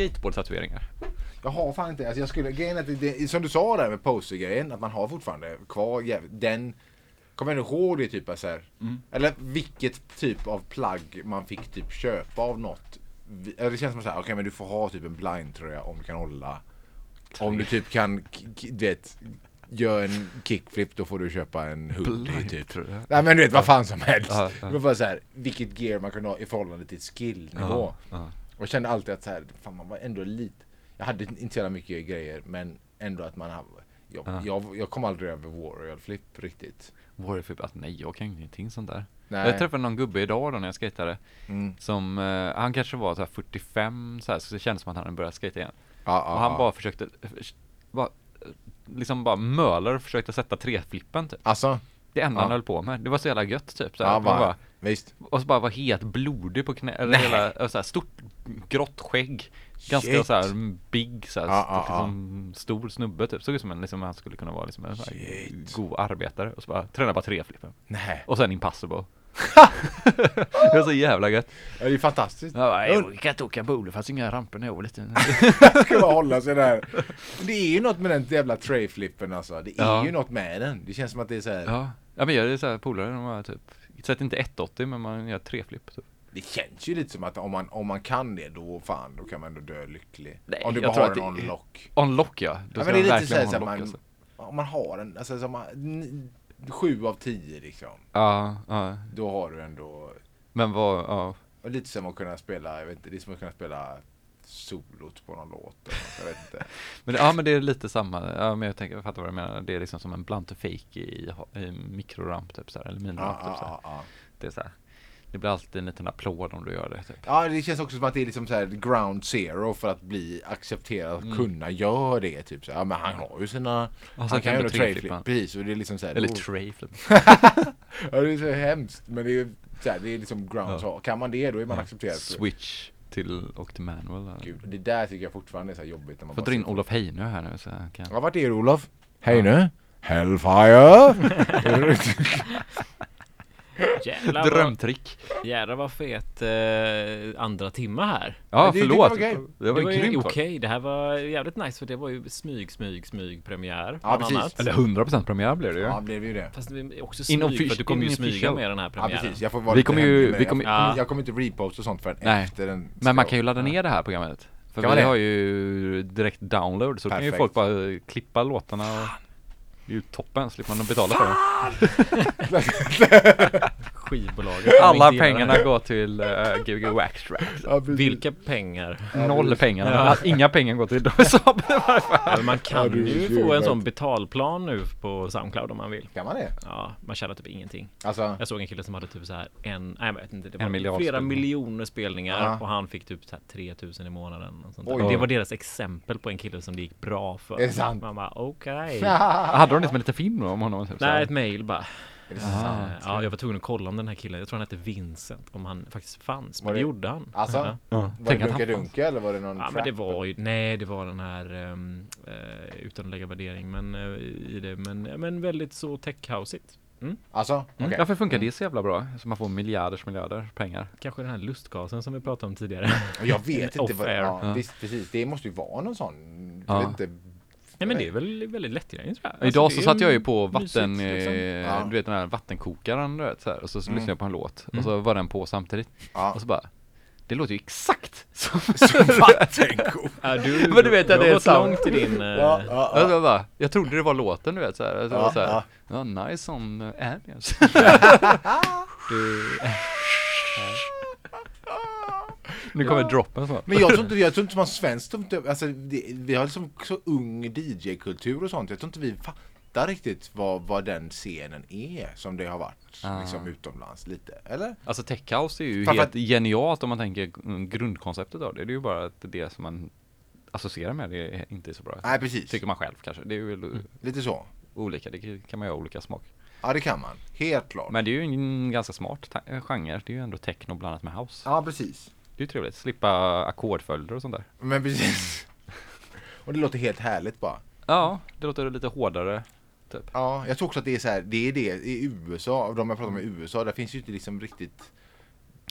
Skateboard-tatueringar? Jag har fan inte, alltså jag skulle, grejen är att det, som du sa där med postergrejen, att man har fortfarande kvar jävligt, den Kommer du ihåg det typ så här, Eller vilket typ av plagg man fick typ köpa av något Det känns som så här, okej men du får ha typ en blindtröja om du kan hålla Om du typ kan, du vet Gör en kickflip då får du köpa en hoodie typ. Nej men du vet vad fan som helst Ja, ja. Det var bara så här, vilket gear man kunde ha i förhållande till skillnivå Ja, ja. Och jag kände alltid att så här, fan man var ändå lite Jag hade inte så jävla mycket grejer men ändå att man jag, Ja. jag, jag kom aldrig över Warrior Flip riktigt Warrior Flip, alltså nej jag kan ingenting sånt där. Nej. Jag träffade någon gubbe idag då när jag skejtade Mm. Som, eh, han kanske var så här 45 så, här, så det kändes som att han hade börjat skejta igen. Ja, och ja, han bara försökte, bara, liksom bara mölade och försökte sätta treflippen typ. Alltså, Det enda han höll på med. Det var så jävla gött typ. Så här, att bara, bara, visst och så bara var helt blodig på knä, eller hela, och så här, stort grått skägg. Ganska Shit. så här big så här, ja, ja. liksom, stor snubbe typ. Såg ut som en, liksom, han skulle kunna vara liksom en så här, god arbetare. Och så bara tränade bara treflippen. Nej, Och sen impossible. det var så jävla gött. ja, det är fantastiskt Jag bara, jag kan inte åka bowling, fanns inga ramper när jag var liten. ska bara hålla sig där Det är ju något med den jävla tray-flippen alltså Det är Ja. ju något med den Det känns som att det är så här, Ja, ja men jag är så här polare, de var typ Sätt inte 180 men man gör treflipp typ. Det känns ju lite som att om man, om man kan det då fan då kan man ändå dö lycklig. Nej, Om du bara har en on-lock On-lock ja, då Ja, men det är lite så här, verkligen så ha här on-lock man, alltså. om man har en, alltså som man, sju av tio liksom. Ja, ja, Då har du ändå men vad, ja. Och lite som att kunna spela, jag vet inte, det är som att kunna spela solot på någon låt jag vet inte. Men, ja men det är lite samma, ja men jag tänker, jag fattar vad du menar. Det är liksom som en blunt to fake i, i mikroramp typ såhär, eller ja, miniramp ja, typ såhär. ja, ja. Det är såhär Det blir alltid en liten applåd om du gör det typ ja, det känns också som att det är liksom så här ground zero för att bli accepterad att Mm. kunna göra det typ så här, ja men han har ju sina Och Han kan ju göra treflippa. precis och det är liksom så här, Eller trayflip Ja det är så hemskt men det är så här, det är liksom ground Ja. Kan man det då är man Ja. accepterad Switch till och till manual där. Gud, det där tycker jag fortfarande är så jobbigt när man Får dra in Olof Heinö här nu så kan Ja vart är du Olof? Hej nu Hellfire! Jävlar vad, Drömtrick jävlar vad fet eh, andra timma här. Ja det- det förlåt, var okej. det var, det var grymt ju var det. okej. Det här var jävligt nice för det var ju smyg, smyg, smyg premiär. Ja, precis. annat. Eller 100% premiär blev det ju Ja det blev ju det Fast det är också Inom smyg för att du kommer ju smyga med den här Ja premiären. precis, jag får vara Vi kommer ju- vi det. kommer- jag, Ja. jag kommer inte reposta sånt förrän Nej. efter den Men man kan ju ladda ner det här programmet För Kan vi det? har ju direkt download så kan ju Perfekt. folk bara klippa låtarna och Det är ju toppen, slipper man betala för det Skivbolaget. Alla pengarna det. går till uh, Gbg Wax Track Ja. Vilka pengar? Noll pengar, Ja. inga pengar går till Saab man kan ju få en sån betalplan nu på Soundcloud om man vill. Kan man det? Ja, man tjänar typ ingenting. Alltså, Jag såg en kille som hade typ så här en, nej jag vet inte, det var En miljard flera spelningar. miljoner spelningar Ja. och han fick typ så här 3000 i månaden. Och sånt. Det var deras exempel på en kille som det gick bra för. Är det sant? Man bara okej. Hade de det som en liten film om honom? Typ? Nej, ett mail bara. Är det Ah. sant? Ja, jag var tvungen att kolla om den här killen, jag tror han hette Vincent, om han faktiskt fanns. Men det det- gjorde han. Alltså? Ja. ja. Var det Tänk Dunka. Dunka eller var det någon Ja men det var ju, nej det var den här, um, utan att lägga värdering, men eh, i det, men, men väldigt så techhouseigt. Alltså, okej. Mm. Varför funkar det så jävla bra? Så man får miljarders miljarder pengar Kanske den här lustgasen som vi pratade om tidigare. Jag vet inte vad, ja, Ja. visst precis, det måste ju vara någon sån, Ja. inte nej men det är väl väldigt lättillgängligt tror jag. Idag Alltså, så det satt jag ju på mysigt, vatten, liksom. eh, Ja. du vet den här vattenkokaren du vet så här, och så Mm. lyssnade jag på en låt Mm. och så var den på samtidigt Ja. och så bara Det låter ju exakt som Vattenkok! Ja, du, Men du vet, du det har är samma. långt i din... eh, Ja, ja, ja. jag, bara, jag trodde det var låten du vet så här. Alltså, Ja, ja, så här ja. ja. nice on uh, aliens du, Nu kommer droppen så Men jag tror inte, jag tror inte man svenskt, alltså, det, vi har liksom så ung DJ-kultur och sånt. Jag tror inte vi fattar riktigt vad, vad den scenen är som det har varit Ah. liksom utomlands lite. Eller? Alltså tech house är ju Framför helt genialt om man tänker mm, grundkonceptet av det. Det är ju bara att det som man associerar med det är inte är så bra. Nej precis, Tycker man själv kanske. Det är väl lite så. olika, det kan man ju ha olika smak. Ja det kan man, helt klart. Men det är ju en ganska smart genre. Det är ju ändå techno blandat med house. Ja precis. Det är ju trevligt. Slippa ackordföljder och sånt där. Men precis. och det låter helt härligt bara. Ja, det låter lite hårdare. Ja, jag tror också att det är så här, det är det i USA, av de jag pratar med i USA, där finns ju inte liksom riktigt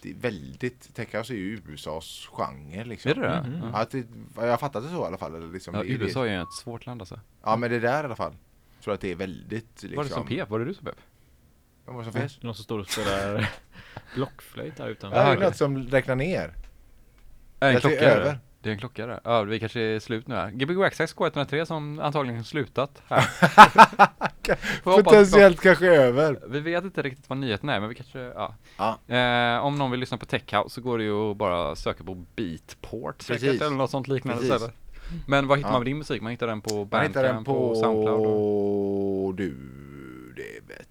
det är väldigt, tech house är ju USAs genre liksom. Är det det? Ja. Ja, att det, jag har fattat det så i alla fall. Eller liksom, Ja, det, det- USA är ju ett svårt land alltså. Ja men det där i alla fall. Jag tror att det är väldigt liksom. Var det som pep? Var det du som pep? Vad var det som fes? Någon som står och spelar blockflöjt där. Ja, det är något som räknar ner. Äh, en klocka är det. över. Det är en klocka där. Ja, vi kanske är slut nu här. Gbg Waxax K103 som antagligen slutat här. Potentiellt kanske över. Vi vet inte riktigt vad nyheten är, men vi kanske, ja. Ja. Eh, om någon vill lyssna på Tech House så går det ju att bara söka på Beatport säkert, Precis. eller något sånt liknande Precis. Men var hittar Ja. man din musik? Man hittar den på Man Bandcamp hittar den på... och Soundcloud? Och... Du, det vet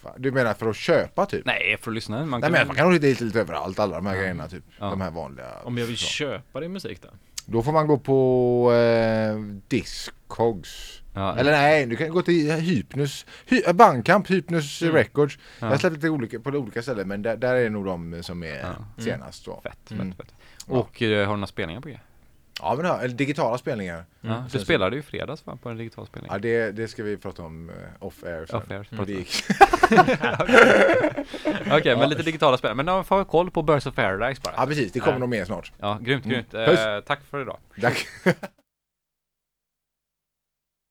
fan. Du menar för att köpa typ? Nej, för att lyssna. Man Nej men man kan nog hitta lite, lite överallt, alla de här grejerna typ. Ja. De här vanliga. Om jag vill så. köpa din musik då? Då får man gå på eh, Discogs. Ja, Eller nej, du kan gå till Hypnus, Hy, äh, Bandcamp, Hypnus Mm. Records. Ja. Jag har släppt lite olika, på olika ställen men där, där är nog de som är Ja. senast då. Fett, fett, Mm. fett. Ja. Och eh, har du några spelningar på G? Ja men det har, eller digitala spelningar. Ja, du spelade ju fredags va, på en digital spelning? Ja det, det ska vi prata om eh, off air sen. Off air, Men pratar det vi. gick. Okej, Ja. men lite digitala spel. Men då får vi koll på Birds of Paradise bara. Ja precis, det kommer nog mer snart. Ja, grymt, Mm. grymt. Puss. Eh, tack för idag. Tack.